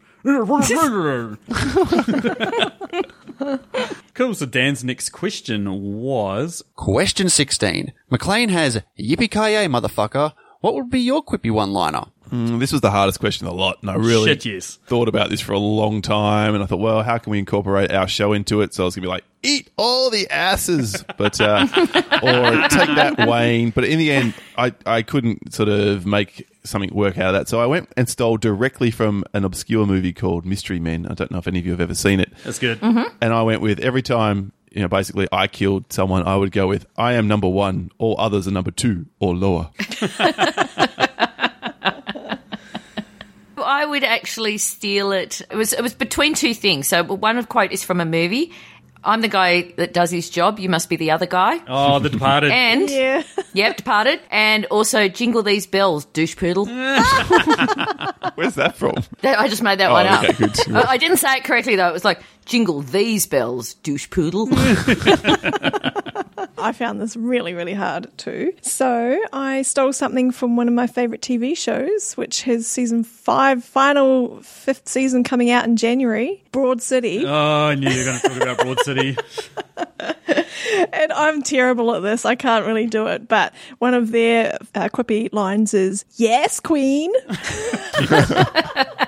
Speaker 2: cool. So Dan's next question was
Speaker 6: Question 16. McClane has yippee ki motherfucker. What would be your quippy one liner?
Speaker 4: Mm, this was the hardest question of the lot, and I really
Speaker 2: Shit, yes.
Speaker 4: thought about this for a long time. And I thought, well, how can we incorporate our show into it? So I was gonna be like, eat all the asses, but uh, or take that, Wayne. But in the end, I I couldn't sort of make something work out of that. So I went and stole directly from an obscure movie called Mystery Men. I don't know if any of you have ever seen it.
Speaker 2: that's good.
Speaker 4: And I went with every time. You know, basically, I killed someone. I would go with, "I am number one. All others are number two or lower."
Speaker 5: I would actually steal it. It was it was between two things. So one of quote is from a movie. I'm the guy that does his job. You must be the other guy.
Speaker 2: Oh, The Departed.
Speaker 5: And
Speaker 3: Yeah.
Speaker 5: yep, departed. And also jingle these bells, douche poodle.
Speaker 4: Where's that from?
Speaker 5: That- I just made that
Speaker 4: Oh,
Speaker 5: one up.
Speaker 4: okay, good.
Speaker 5: I I didn't say it correctly though. It was like jingle these bells, douche poodle.
Speaker 3: I found this really, really hard too. So I stole something from one of my favorite TV shows, which has season five, final fifth season coming out in January, Broad City.
Speaker 2: oh, I knew you were going to talk about Broad City.
Speaker 3: And I'm terrible at this. I can't really do it. But one of their uh, quippy lines is, Yes, Queen.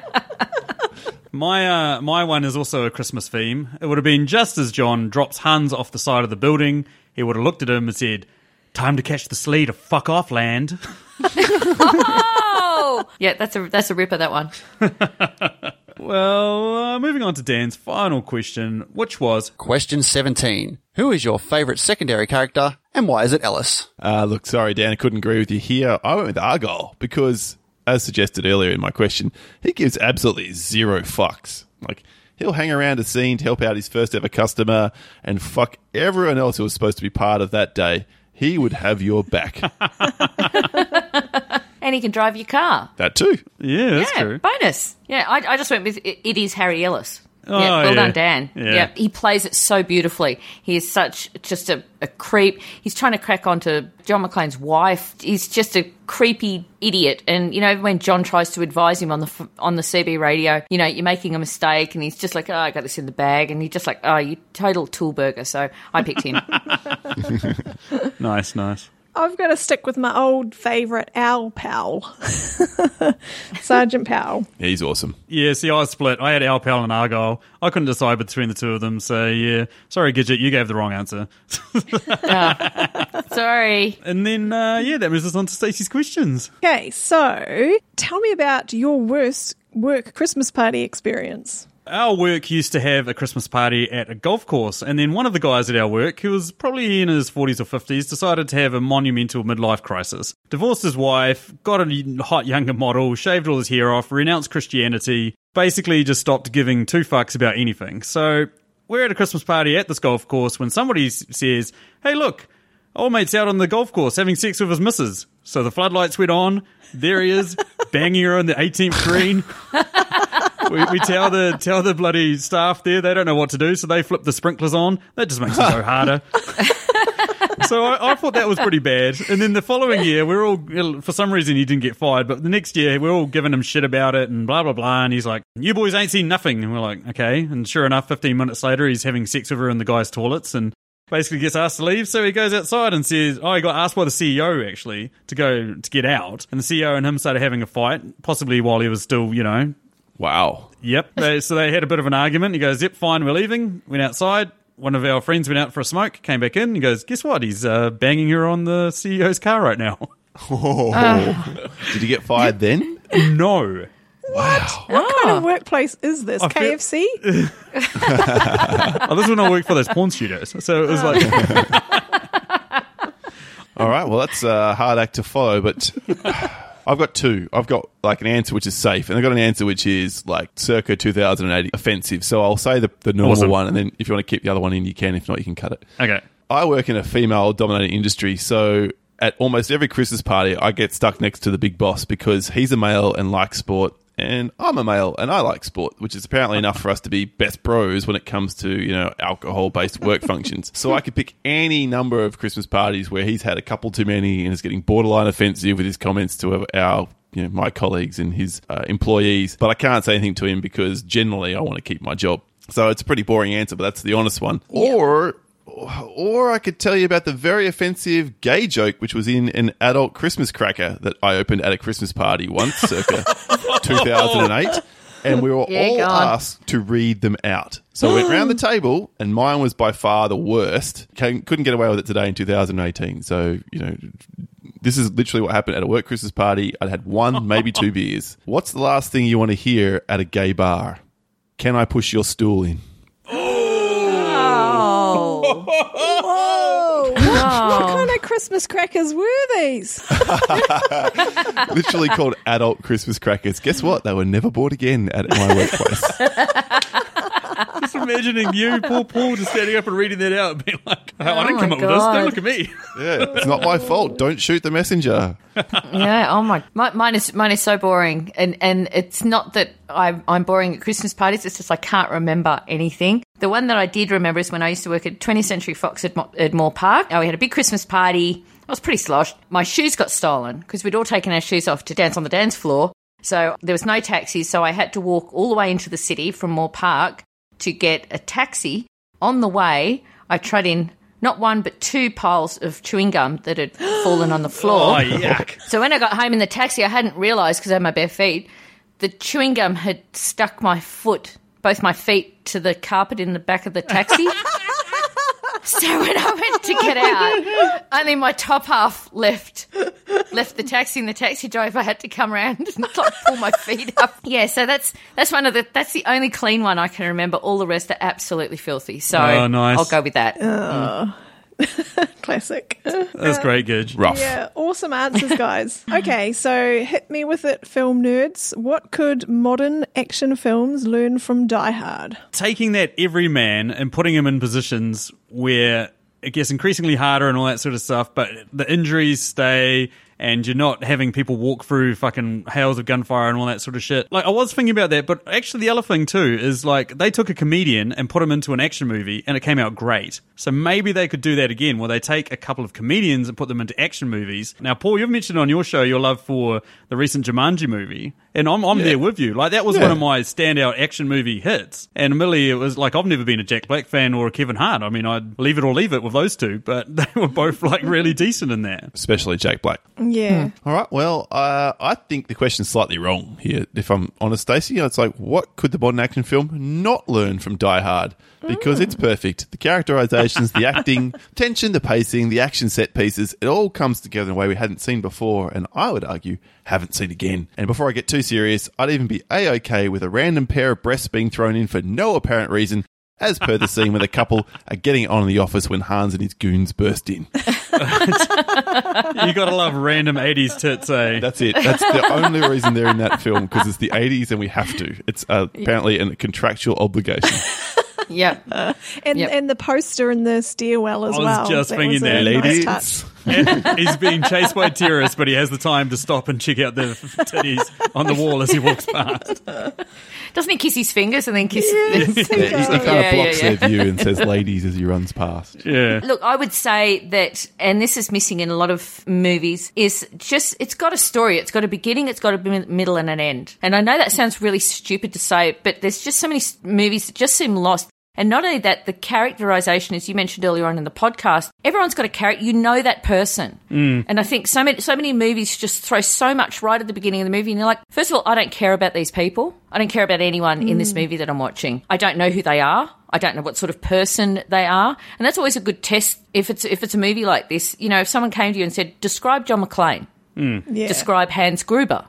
Speaker 2: My uh, my one is also a Christmas theme. It would have been just as John drops Hans off the side of the building. He would have looked at him and said, "Time to catch the sleigh to fuck off, land."
Speaker 5: oh, yeah, that's a that's a ripper. That one.
Speaker 2: Well, uh, moving on to Dan's final question, which was
Speaker 6: Question 17. Who is your favourite secondary character and why is it Ellis?
Speaker 4: Uh, look, sorry, Dan, I couldn't agree with you here. I went with Argyle because, as suggested earlier in my question, he gives absolutely zero fucks. Like, he'll hang around a scene to help out his first ever customer and fuck everyone else who was supposed to be part of that day. He would have your back.
Speaker 5: And he can drive your car.
Speaker 4: that too.
Speaker 2: yeah, that's
Speaker 5: yeah,
Speaker 2: true.
Speaker 5: bonus. Yeah, I, I just went with it, it is Harry Ellis.
Speaker 2: Oh,
Speaker 5: yeah, well
Speaker 2: yeah.
Speaker 5: done, Dan.
Speaker 2: Yeah.
Speaker 5: he plays it so beautifully. He is such just a, a creep. He's trying to crack onto John McClane's wife. He's just a creepy idiot. And you know, when John tries to advise him on the on the CB radio, you know, you're making a mistake, and he's just like, "Oh, I got this in the bag," and he's just like, "Oh, you total tool burger." So I picked him.
Speaker 2: Nice, nice.
Speaker 3: I've got to stick with my old favourite Al Powell, Sergeant Powell.
Speaker 4: He's awesome.
Speaker 2: Yeah, see, I split. I had Al Powell and Argyle. I couldn't decide between the two of them. So yeah, sorry, Gidget, you gave the wrong answer.
Speaker 5: Sorry.
Speaker 2: and then uh, yeah, that moves us on to Stacey's questions.
Speaker 3: Okay, so tell me about your worst work Christmas party experience.
Speaker 2: Our work used to have a Christmas party at a golf course, and then one of the guys at our work, who was probably in his 40s or 50s, decided to have a monumental midlife crisis. Divorced his wife, got a hot younger model, shaved all his hair off, renounced Christianity, basically just stopped giving two fucks about anything. So we're at a Christmas party at this golf course when somebody says, Hey, look, old mate's out on the golf course having sex with his missus. So the floodlights went on. There he is, banging her on the 18th green we, we tell the tell the bloody staff there they don't know what to do, so they flip the sprinklers on. That just makes it go harder. so I, I thought that was pretty bad. And then the following year, we're all for some reason he didn't get fired, but the next year we're all giving him shit about it and blah blah blah. And he's like, "You boys ain't seen nothing." And we're like, "Okay." And sure enough, fifteen minutes later, he's having sex with her in the guys' toilets and. Basically gets asked to leave, so he goes outside and says, "Oh, he got asked by the CEO actually to go to get out." And the CEO and him started having a fight, possibly while he was still, you know,
Speaker 4: Wow.
Speaker 2: Yep. They, so they had a bit of an argument. He goes, "Yep, fine, we're leaving." Went outside. One of our friends went out for a smoke. Came back in. He goes, "Guess what? He's uh, banging her on the CEO's car right now." Oh!
Speaker 4: Did you get fired then?
Speaker 2: no.
Speaker 3: What What kind of workplace is this?
Speaker 2: I feel-
Speaker 3: KFC?
Speaker 2: Oh, this is when I worked for those porn studios. So it was like,
Speaker 4: All right. Well, that's a hard act to follow, but I've got two. I've got like an answer which is safe, and I've got an answer which is like circa 2080 offensive. So I'll say the, the normal
Speaker 2: Awesome.
Speaker 4: one, and then if you want to keep the other one in, you can. If not, you can cut it.
Speaker 2: okay.
Speaker 4: I work in a female dominated industry, so at almost every Christmas party, I get stuck next to the big boss because he's a male and likes sport, and I'm a male, and I like sport, which is apparently enough for us to be best bros when it comes to you know alcohol based work functions. So I could pick any number of Christmas parties where he's had a couple too many and is getting borderline offensive with his comments to our you know, my colleagues and his uh, employees, but I can't say anything to him because generally I want to keep my job. So it's a pretty boring answer, but that's the honest one. Or or I could tell you about the very offensive gay joke which was in an adult Christmas cracker that I opened at a Christmas party once circa 2008 and we were
Speaker 5: Yeah,
Speaker 4: all
Speaker 5: go
Speaker 4: asked to read them out. So we went round the table, and mine was by far the worst. Came, couldn't get away with it today in 2018. So, you know, this is literally what happened at a work Christmas party. I'd had one, maybe two beers. What's the last thing you want to hear at a gay bar? Can I push your stool in?
Speaker 5: Oh.
Speaker 3: Whoa! What, what kind of Christmas crackers were these?
Speaker 4: Literally called adult Christmas crackers. Guess what? They were never bought again at my workplace.
Speaker 2: Just imagining you, poor Paul, just standing up and reading that out and being like, "Oh, I didn't
Speaker 5: my
Speaker 2: come up with this. Don't look at me.
Speaker 4: Yeah, it's not my fault. Don't shoot the messenger.
Speaker 5: Yeah. Oh my, my. Mine is mine is so boring, and and it's not that I'm I'm boring at Christmas parties. It's just I can't remember anything. The one that I did remember is when I used to work at 20th Century Fox at, Mo- at Moore Park. Oh, we had a big Christmas party. I was pretty sloshed. My shoes got stolen because we'd all taken our shoes off to dance on the dance floor. So there was no taxis, so I had to walk all the way into the city from Moore Park to get a taxi. On the way, I trod in not one but two piles of chewing gum that had fallen on the floor.
Speaker 2: Oh, yuck.
Speaker 5: So when I got home in the taxi, I hadn't realised because I had my bare feet, the chewing gum had stuck my foot, both my feet, to the carpet in the back of the taxi. so when I went to get out, only my top half left left the taxi, and the taxi driver had to come around and like, pull my feet up. Yeah, so that's that's one of the that's the only clean one I can remember. All the rest are absolutely filthy. So
Speaker 2: Oh, nice.
Speaker 5: I'll go with that.
Speaker 3: Classic.
Speaker 2: That's uh, great, Gidge.
Speaker 4: Rough.
Speaker 3: Yeah, awesome answers, guys. okay, so hit me with it, film nerds. What could modern action films learn from Die Hard?
Speaker 2: taking that everyman and putting him in positions where it gets increasingly harder and all that sort of stuff, but the injuries stay and you're not having people walk through fucking hails of gunfire and all that sort of shit. Like, I was thinking about that, but actually, the other thing too is like they took a comedian and put him into an action movie and it came out great. So maybe they could do that again where they take a couple of comedians and put them into action movies. Now, Paul, you've mentioned on your show your love for the recent Jumanji movie, and I'm, I'm there with you. Like, that was
Speaker 4: Yeah.
Speaker 2: one of my standout action movie hits. And admittedly, it was like I've never been a Jack Black fan or a Kevin Hart. I mean, I'd leave it or leave it with those two, but they were both like really decent in that.
Speaker 4: Especially Jack Black.
Speaker 3: Yeah.
Speaker 4: All right. Well, uh, I think the question's slightly wrong here. If I'm honest, Stacey, it's like, what could the modern action film not learn from Die Hard? Because it's perfect. The characterizations, the acting, tension, the pacing, the action set pieces, it all comes together in a way we hadn't seen before, and I would argue haven't seen again. And before I get too serious, I'd even be a okay with a random pair of breasts being thrown in for no apparent reason. As per the scene where the couple are getting it on in the office when Hans and his goons burst in.
Speaker 2: You gotta love random 80s tits, eh?
Speaker 4: That's it. That's the only reason they're in that film because it's the 80s and we have to. It's uh, apparently a contractual obligation.
Speaker 5: Yep.
Speaker 3: And
Speaker 5: Yep.
Speaker 3: and the poster in the stairwell as
Speaker 2: I was
Speaker 3: well.
Speaker 2: just
Speaker 3: That
Speaker 2: thinking
Speaker 3: was a
Speaker 2: that,
Speaker 3: nice
Speaker 4: ladies.
Speaker 3: touch.
Speaker 2: And he's being chased by terrorists, but he has the time to stop and check out the titties on the wall as he walks past.
Speaker 5: Doesn't he kiss his fingers and then kiss?
Speaker 3: Yes,
Speaker 5: the-
Speaker 3: he
Speaker 4: Yeah, he, he
Speaker 3: does.
Speaker 4: kind
Speaker 5: Yeah,
Speaker 4: of blocks
Speaker 5: yeah, yeah.
Speaker 4: their view and says "ladies" as he runs past.
Speaker 2: Yeah.
Speaker 5: Look, I would say that, and this is missing in a lot of movies, is just it's got a story. It's got a beginning, it's got a middle, and an end. And I know that sounds really stupid to say, but there's just so many movies that just seem lost. And not only that, the characterization, as you mentioned earlier on in the podcast, everyone's got a character. You know that person, mm. and I think so many so many movies just throw so much right at the beginning of the movie, and you're like, first of all, I don't care about these people. I don't care about anyone in this mm. movie that I'm watching. I don't know who they are. I don't know what sort of person they are, and that's always a good test if it's if it's a movie like this. You know, if someone came to you and said, "Describe John McClane," mm.
Speaker 3: Yeah.
Speaker 5: describe Hans Gruber,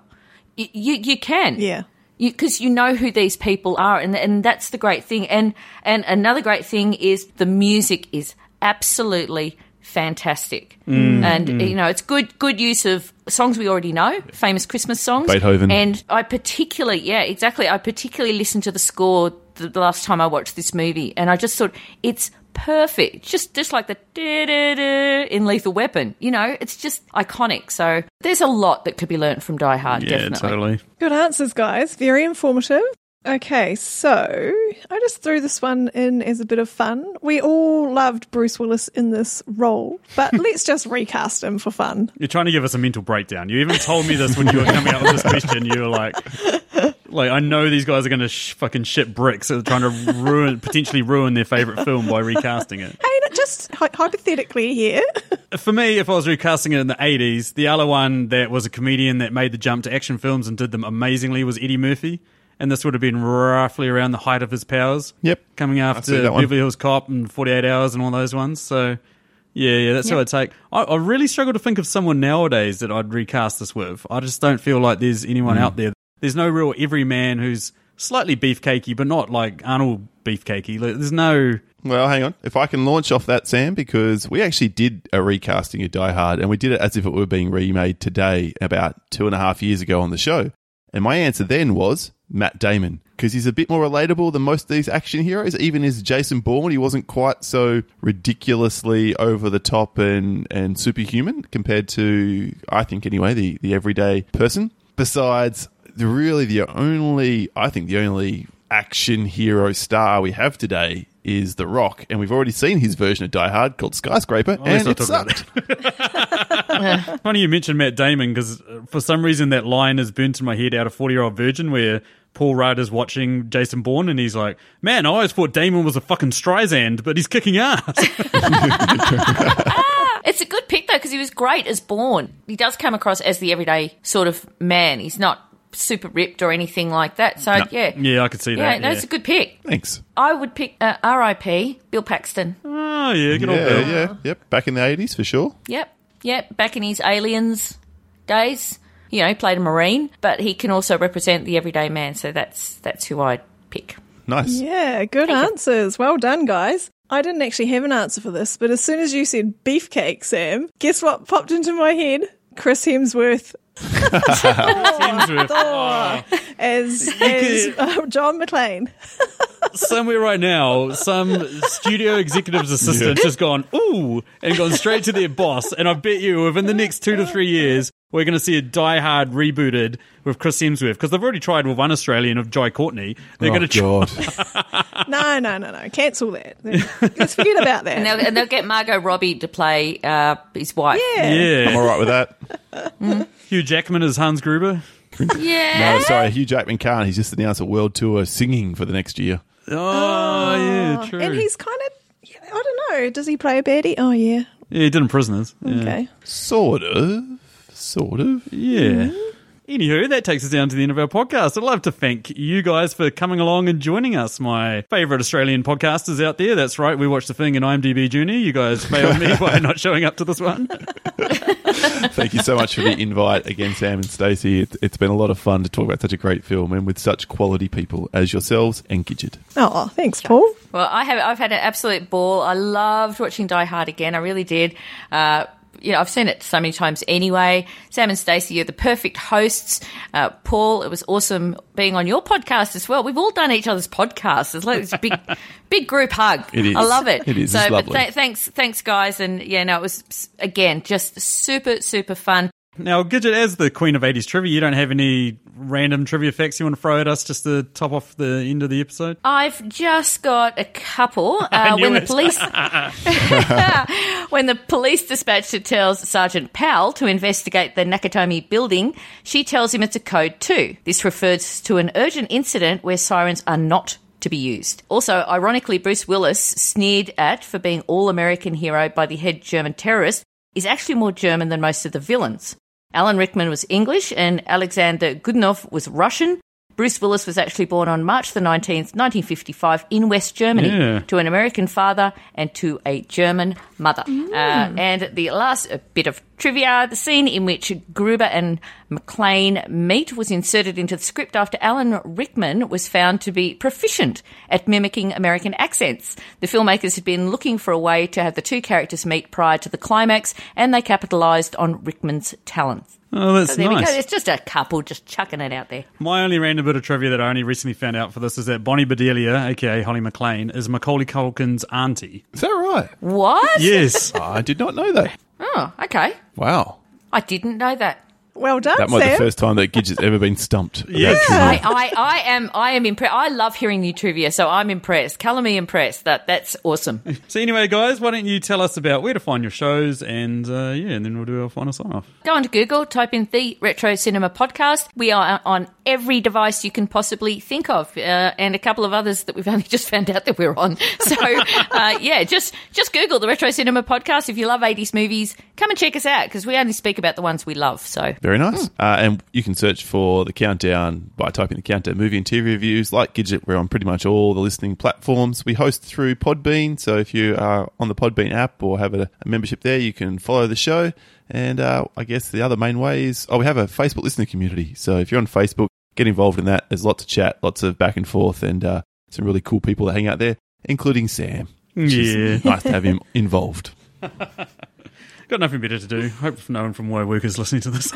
Speaker 5: y- you you can,
Speaker 3: Yeah.
Speaker 5: Because you, know who these people are, and and that's the great thing. And and another great thing is the music is absolutely fantastic, mm. and mm. you know it's good good use of songs we already know, famous Christmas songs,
Speaker 4: Beethoven.
Speaker 5: and I particularly yeah exactly. I particularly listened to the score the, the last time I watched this movie, and I just thought it's perfect. Just just like the in Lethal Weapon. You know, it's just iconic. So there's a lot that could be learnt from Die Hard,
Speaker 2: Yeah,
Speaker 5: definitely.
Speaker 2: totally.
Speaker 3: Good answers, guys. Very informative. Okay, so I just threw this one in as a bit of fun. We all loved Bruce Willis in this role, but let's just recast him for fun.
Speaker 2: You're trying to give us a mental breakdown. You even told me this when you were coming up with this question. You were like, like I know these guys are going to sh- fucking shit bricks. So they're trying to ruin, potentially ruin their favorite film by recasting it.
Speaker 3: Hey, no, just hy- hypothetically here.
Speaker 2: For me, if I was recasting it in the 80s, the other one that was a comedian that made the jump to action films and did them amazingly was Eddie Murphy. And this would have been roughly around the height of his powers.
Speaker 4: Yep.
Speaker 2: Coming after
Speaker 4: that.
Speaker 2: Beverly Hills Cop and 48 Hours and all those ones. So, yeah, yeah, that's what I'd take. I, I really struggle to think of someone nowadays that I'd recast this with. I just don't feel like there's anyone
Speaker 4: Hmm.
Speaker 2: out there. There's no real everyman who's slightly beefcakey, but not like Arnold beefcakey. There's no.
Speaker 4: Well, hang on. If I can launch off that, Sam, because we actually did a recasting of Die Hard, and we did it as if it were being remade today, about two and a half years ago on the show. And my answer then was Matt Damon, because he's a bit more relatable than most of these action heroes. Even as Jason Bourne, he wasn't quite so ridiculously over the top and, and superhuman compared to, I think anyway, the, the everyday person. Besides, the, really the only, I think the only action hero star we have today is The Rock, and we've already seen his version of Die Hard called Skyscraper, oh,
Speaker 2: let's
Speaker 4: and
Speaker 2: not
Speaker 4: it
Speaker 2: talk about. Funny you mentioned Matt Damon because uh, for some reason that line is burnt in my head out of 40 Year Old Virgin where Paul Rudd is watching Jason Bourne and he's like, man, I always thought Damon was a fucking Streisand, but he's kicking ass.
Speaker 5: It's a good pick though because he was great as Bourne. He does come across as the everyday sort of man. He's not super ripped or anything like that. So yeah,
Speaker 2: yeah, I could see
Speaker 5: yeah,
Speaker 2: that.
Speaker 5: no,
Speaker 2: Yeah.
Speaker 5: it's a good pick.
Speaker 4: Thanks.
Speaker 5: I would pick uh, R.I.P. Bill Paxton.
Speaker 2: Oh, yeah, good old Bill.
Speaker 4: yeah, yep. Back in the 80s for sure.
Speaker 5: Yep, yep. Back in his aliens days, you know, he played a marine, but he can also represent the everyday man. So that's that's who I'd pick.
Speaker 4: Nice.
Speaker 3: Yeah, good answers. Well done, guys. I didn't actually have an answer for this, but as soon as you said beefcake, Sam, guess what popped into my head? Chris Hemsworth
Speaker 2: Hemsworth.
Speaker 3: Thor as, as uh, John McClane.
Speaker 2: Somewhere right now, some studio executive's assistant has gone, ooh, and gone straight to their boss. And I bet you within the next two to three years, we're going to see a Die Hard rebooted with Chris Hemsworth because they've already tried with one Australian of Jai Courtney. They're
Speaker 4: oh,
Speaker 2: going to try.
Speaker 4: God.
Speaker 3: No, no, no, no. Cancel that. Let's forget about
Speaker 5: And
Speaker 3: that.
Speaker 5: they'll, and they'll get Margot Robbie to play uh, his wife.
Speaker 3: Yeah.
Speaker 4: I'm all right with that.
Speaker 2: Hugh Jackman as Hans Gruber.
Speaker 5: Yeah.
Speaker 4: No, sorry, Hugh Jackman can't. He's just announced a world tour singing for the next year.
Speaker 2: Oh, yeah, oh, true.
Speaker 3: And he's kind of, I don't know, does he play a baddie? Oh, yeah.
Speaker 2: yeah, he did in Prisoners. Yeah.
Speaker 3: Okay.
Speaker 4: Sort of. Sort of.
Speaker 2: Yeah. Hmm. Anywho, that takes us down to the end of our podcast. I'd love to thank you guys for coming along and joining us. My favourite Australian podcasters out there. That's right, we watched the thing in IMDb Journey. You guys failed me by not showing up to this one.
Speaker 4: Thank you so much for the invite again, Sam and Stacey. It, it's been a lot of fun to talk about such a great film and with such quality people as yourselves and Gidget.
Speaker 3: Oh, thanks, Paul.
Speaker 5: Well, I have. I've had an absolute ball. I loved watching Die Hard again. I really did. Uh, you know, I've seen it so many times anyway. Sam and Stacey, you're the perfect hosts. Uh, Paul, it was awesome being on your podcast as well. We've all done each other's podcasts. It's like this big, big group hug.
Speaker 4: It is.
Speaker 5: I love it.
Speaker 4: It is.
Speaker 5: So, th- thanks, thanks, guys. And yeah, no, it was again just super, super fun.
Speaker 2: Now, Gidget, as the queen of 80s trivia, you don't have any random trivia facts you want to throw at us just to top off the end of the episode?
Speaker 5: I've just got a couple. Uh, when the police, when the police dispatcher tells Sergeant Powell to investigate the Nakatomi building, she tells him it's a code two. This refers to an urgent incident where sirens are not to be used. Also, ironically, Bruce Willis, sneered at for being all American hero by the head German terrorist, is actually more German than most of the villains. Alan Rickman was English and Alexander Godunov was Russian. Bruce Willis was actually born on March the 19th, 1955 in West Germany
Speaker 2: Yeah.
Speaker 5: to an American father and to a German mother. Uh, and the last uh, bit of trivia, the scene in which Gruber and McClane meet was inserted into the script after Alan Rickman was found to be proficient at mimicking American accents. The filmmakers had been looking for a way to have the two characters meet prior to the climax, and they capitalised on Rickman's talents.
Speaker 2: Oh, that's
Speaker 5: So there we
Speaker 2: nice.
Speaker 5: go. It's just a couple just chucking it out there.
Speaker 2: My only random bit of trivia that I only recently found out for this is that Bonnie Bedelia, aka Holly McClane, is Macaulay Culkin's auntie.
Speaker 4: Is that right?
Speaker 5: What?
Speaker 2: Yes.
Speaker 4: I did not know that.
Speaker 5: Oh, okay.
Speaker 4: Wow.
Speaker 5: I didn't know that.
Speaker 3: Well done,
Speaker 4: That might be the first time that Gidget's ever been stumped.
Speaker 2: Yeah.
Speaker 5: I, I, I am I am impressed. I love hearing new trivia, so I'm impressed. Colour me impressed. That that's awesome.
Speaker 2: so anyway, guys, why don't you tell us about where to find your shows and uh, yeah, and then we'll do our final sign off.
Speaker 5: Go onto Google, type in the Retro Cinema Podcast. We are on every device you can possibly think of, uh, and a couple of others that we've only just found out that we're on. So uh, yeah, just just Google the Retro Cinema Podcast. If you love 80s movies, come and check us out because we only speak about the ones we love. So
Speaker 4: Very nice. Uh, and you can search for the countdown by typing the countdown movie and TV reviews. Like Gidget, we're on pretty much all the listening platforms. We host through Podbean, so if you are on the Podbean app or have a, a membership there, you can follow the show. And uh, I guess the other main way is oh, we have a Facebook listener community. So if you're on Facebook, get involved in that. There's lots of chat, lots of back and forth, and uh, some really cool people that hang out there, including Sam.
Speaker 2: Yeah.
Speaker 4: nice to have him involved.
Speaker 2: Got nothing better to do. Hope no one from my work is listening to this.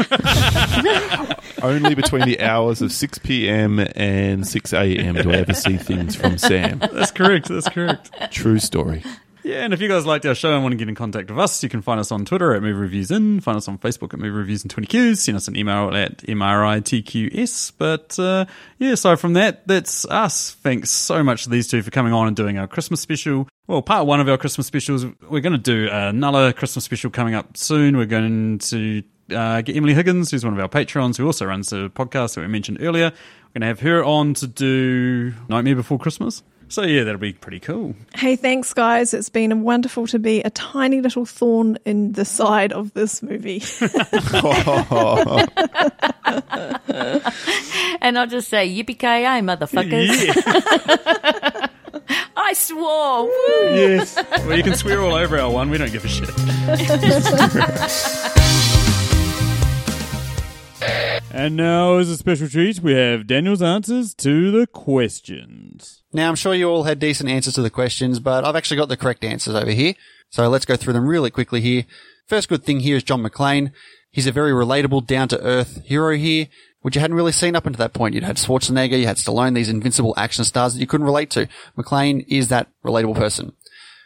Speaker 4: Only between the hours of 6 p.m. and 6 a.m. do I ever see things from Sam.
Speaker 2: that's correct. That's correct.
Speaker 4: True story.
Speaker 2: Yeah, and if you guys liked our show and want to get in contact with us, you can find us on Twitter at Movie Reviews In, find us on Facebook at Movie Reviews and 20Qs, send us an email at MRITQS. But uh, yeah, aside from that, that's us. Thanks so much to these two for coming on and doing our Christmas special. Well, part one of our Christmas specials. We're going to do another Christmas special coming up soon. We're going to uh, get Emily Higgins, who's one of our patrons, who also runs the podcast that we mentioned earlier. We're going to have her on to do Nightmare Before Christmas. So yeah, that'll be pretty cool.
Speaker 3: Hey, thanks, guys. It's been wonderful to be a tiny little thorn in the side of this movie.
Speaker 5: and I'll just say yippee ki yay, motherfuckers!
Speaker 2: Yeah.
Speaker 5: I swore. Woo.
Speaker 2: Yes. Well, you can swear all over our one. We don't give a shit. and now, as a special treat, we have Daniel's answers to the questions.
Speaker 6: Now, I'm sure you all had decent answers to the questions, but I've actually got the correct answers over here. So let's go through them really quickly here. First good thing here is John McClane. He's a very relatable, down to earth hero here, which you hadn't really seen up until that point. You'd had Schwarzenegger, you had Stallone, these invincible action stars that you couldn't relate to. McClane is that relatable person.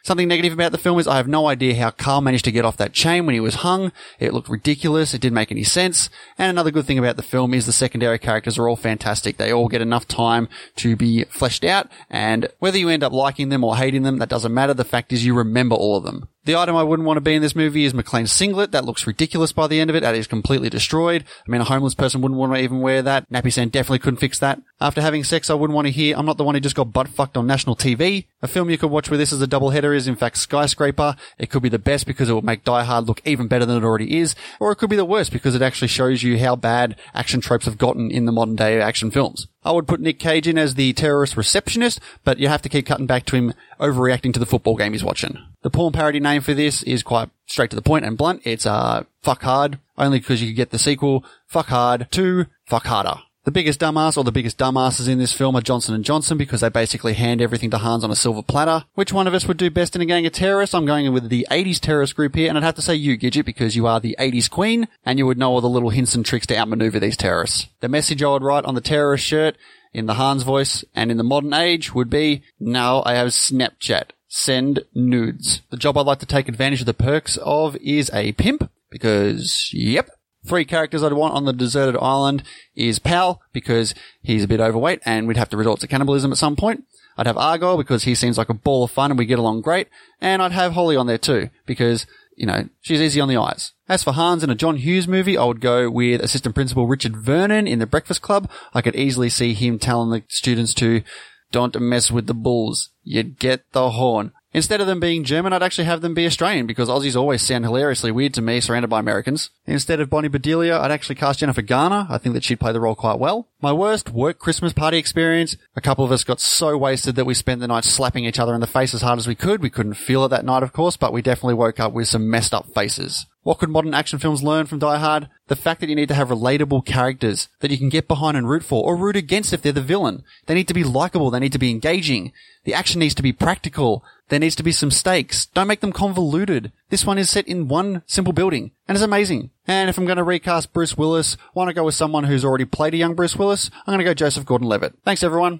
Speaker 6: Something negative about the film is I have no idea how Carl managed to get off that chain when he was hung. It looked ridiculous. It didn't make any sense. And another good thing about the film is the secondary characters are all fantastic. They all get enough time to be fleshed out. And whether you end up liking them or hating them, that doesn't matter. The fact is you remember all of them. The item I wouldn't want to be in this movie is McClane's singlet. That looks ridiculous by the end of it. That is completely destroyed. I mean, a homeless person wouldn't want to even wear that. Napisan definitely couldn't fix that. After having sex, I wouldn't want to hear, I'm not the one who just got butt fucked on national TV. A film you could watch where this is a double header is in fact Skyscraper. It could be the best because it will make Die Hard look even better than it already is. Or it could be the worst because it actually shows you how bad action tropes have gotten in the modern day action films. I would put Nick Cage in as the terrorist receptionist, but you have to keep cutting back to him overreacting to the football game he's watching. The porn parody name for this is quite straight to the point and blunt. It's, uh, Fuck Hard, only because you could get the sequel, Fuck Hard 2, Fuck Harder. The biggest dumbass or the biggest dumbasses in this film are Johnson & Johnson because they basically hand everything to Hans on a silver platter. Which one of us would do best in a gang of terrorists? I'm going with the 80s terrorist group here, and I'd have to say you, Gidget, because you are the 80s queen, and you would know all the little hints and tricks to outmaneuver these terrorists. The message I would write on the terrorist shirt, in the Hans voice, and in the modern age would be, now I have Snapchat. Send nudes. The job I'd like to take advantage of the perks of is a pimp, because, yep, Three characters I'd want on the deserted island is Pal, because he's a bit overweight and we'd have to resort to cannibalism at some point. I'd have Argyle because he seems like a ball of fun and we get along great. And I'd have Holly on there too, because, you know, she's easy on the eyes. As for Hans in a John Hughes movie, I would go with assistant principal Richard Vernon in The Breakfast Club. I could easily see him telling the students to, don't mess with the bulls. You'd get the horn. Instead of them being German, I'd actually have them be Australian because Aussies always sound hilariously weird to me surrounded by Americans. Instead of Bonnie Bedelia, I'd actually cast Jennifer Garner. I think that she'd play the role quite well. My worst work Christmas party experience. A couple of us got so wasted that we spent the night slapping each other in the face as hard as we could. We couldn't feel it that night, of course, but we definitely woke up with some messed up faces. What could modern action films learn from Die Hard? The fact that you need to have relatable characters that you can get behind and root for, or root against if they're the villain. They need to be likable, they need to be engaging. The action needs to be practical. There needs to be some stakes. Don't make them convoluted. This one is set in one simple building, and it's amazing. And if I'm going to recast Bruce Willis, want to go with someone who's already played a young Bruce Willis? I'm going to go Joseph Gordon-Levitt. Thanks everyone.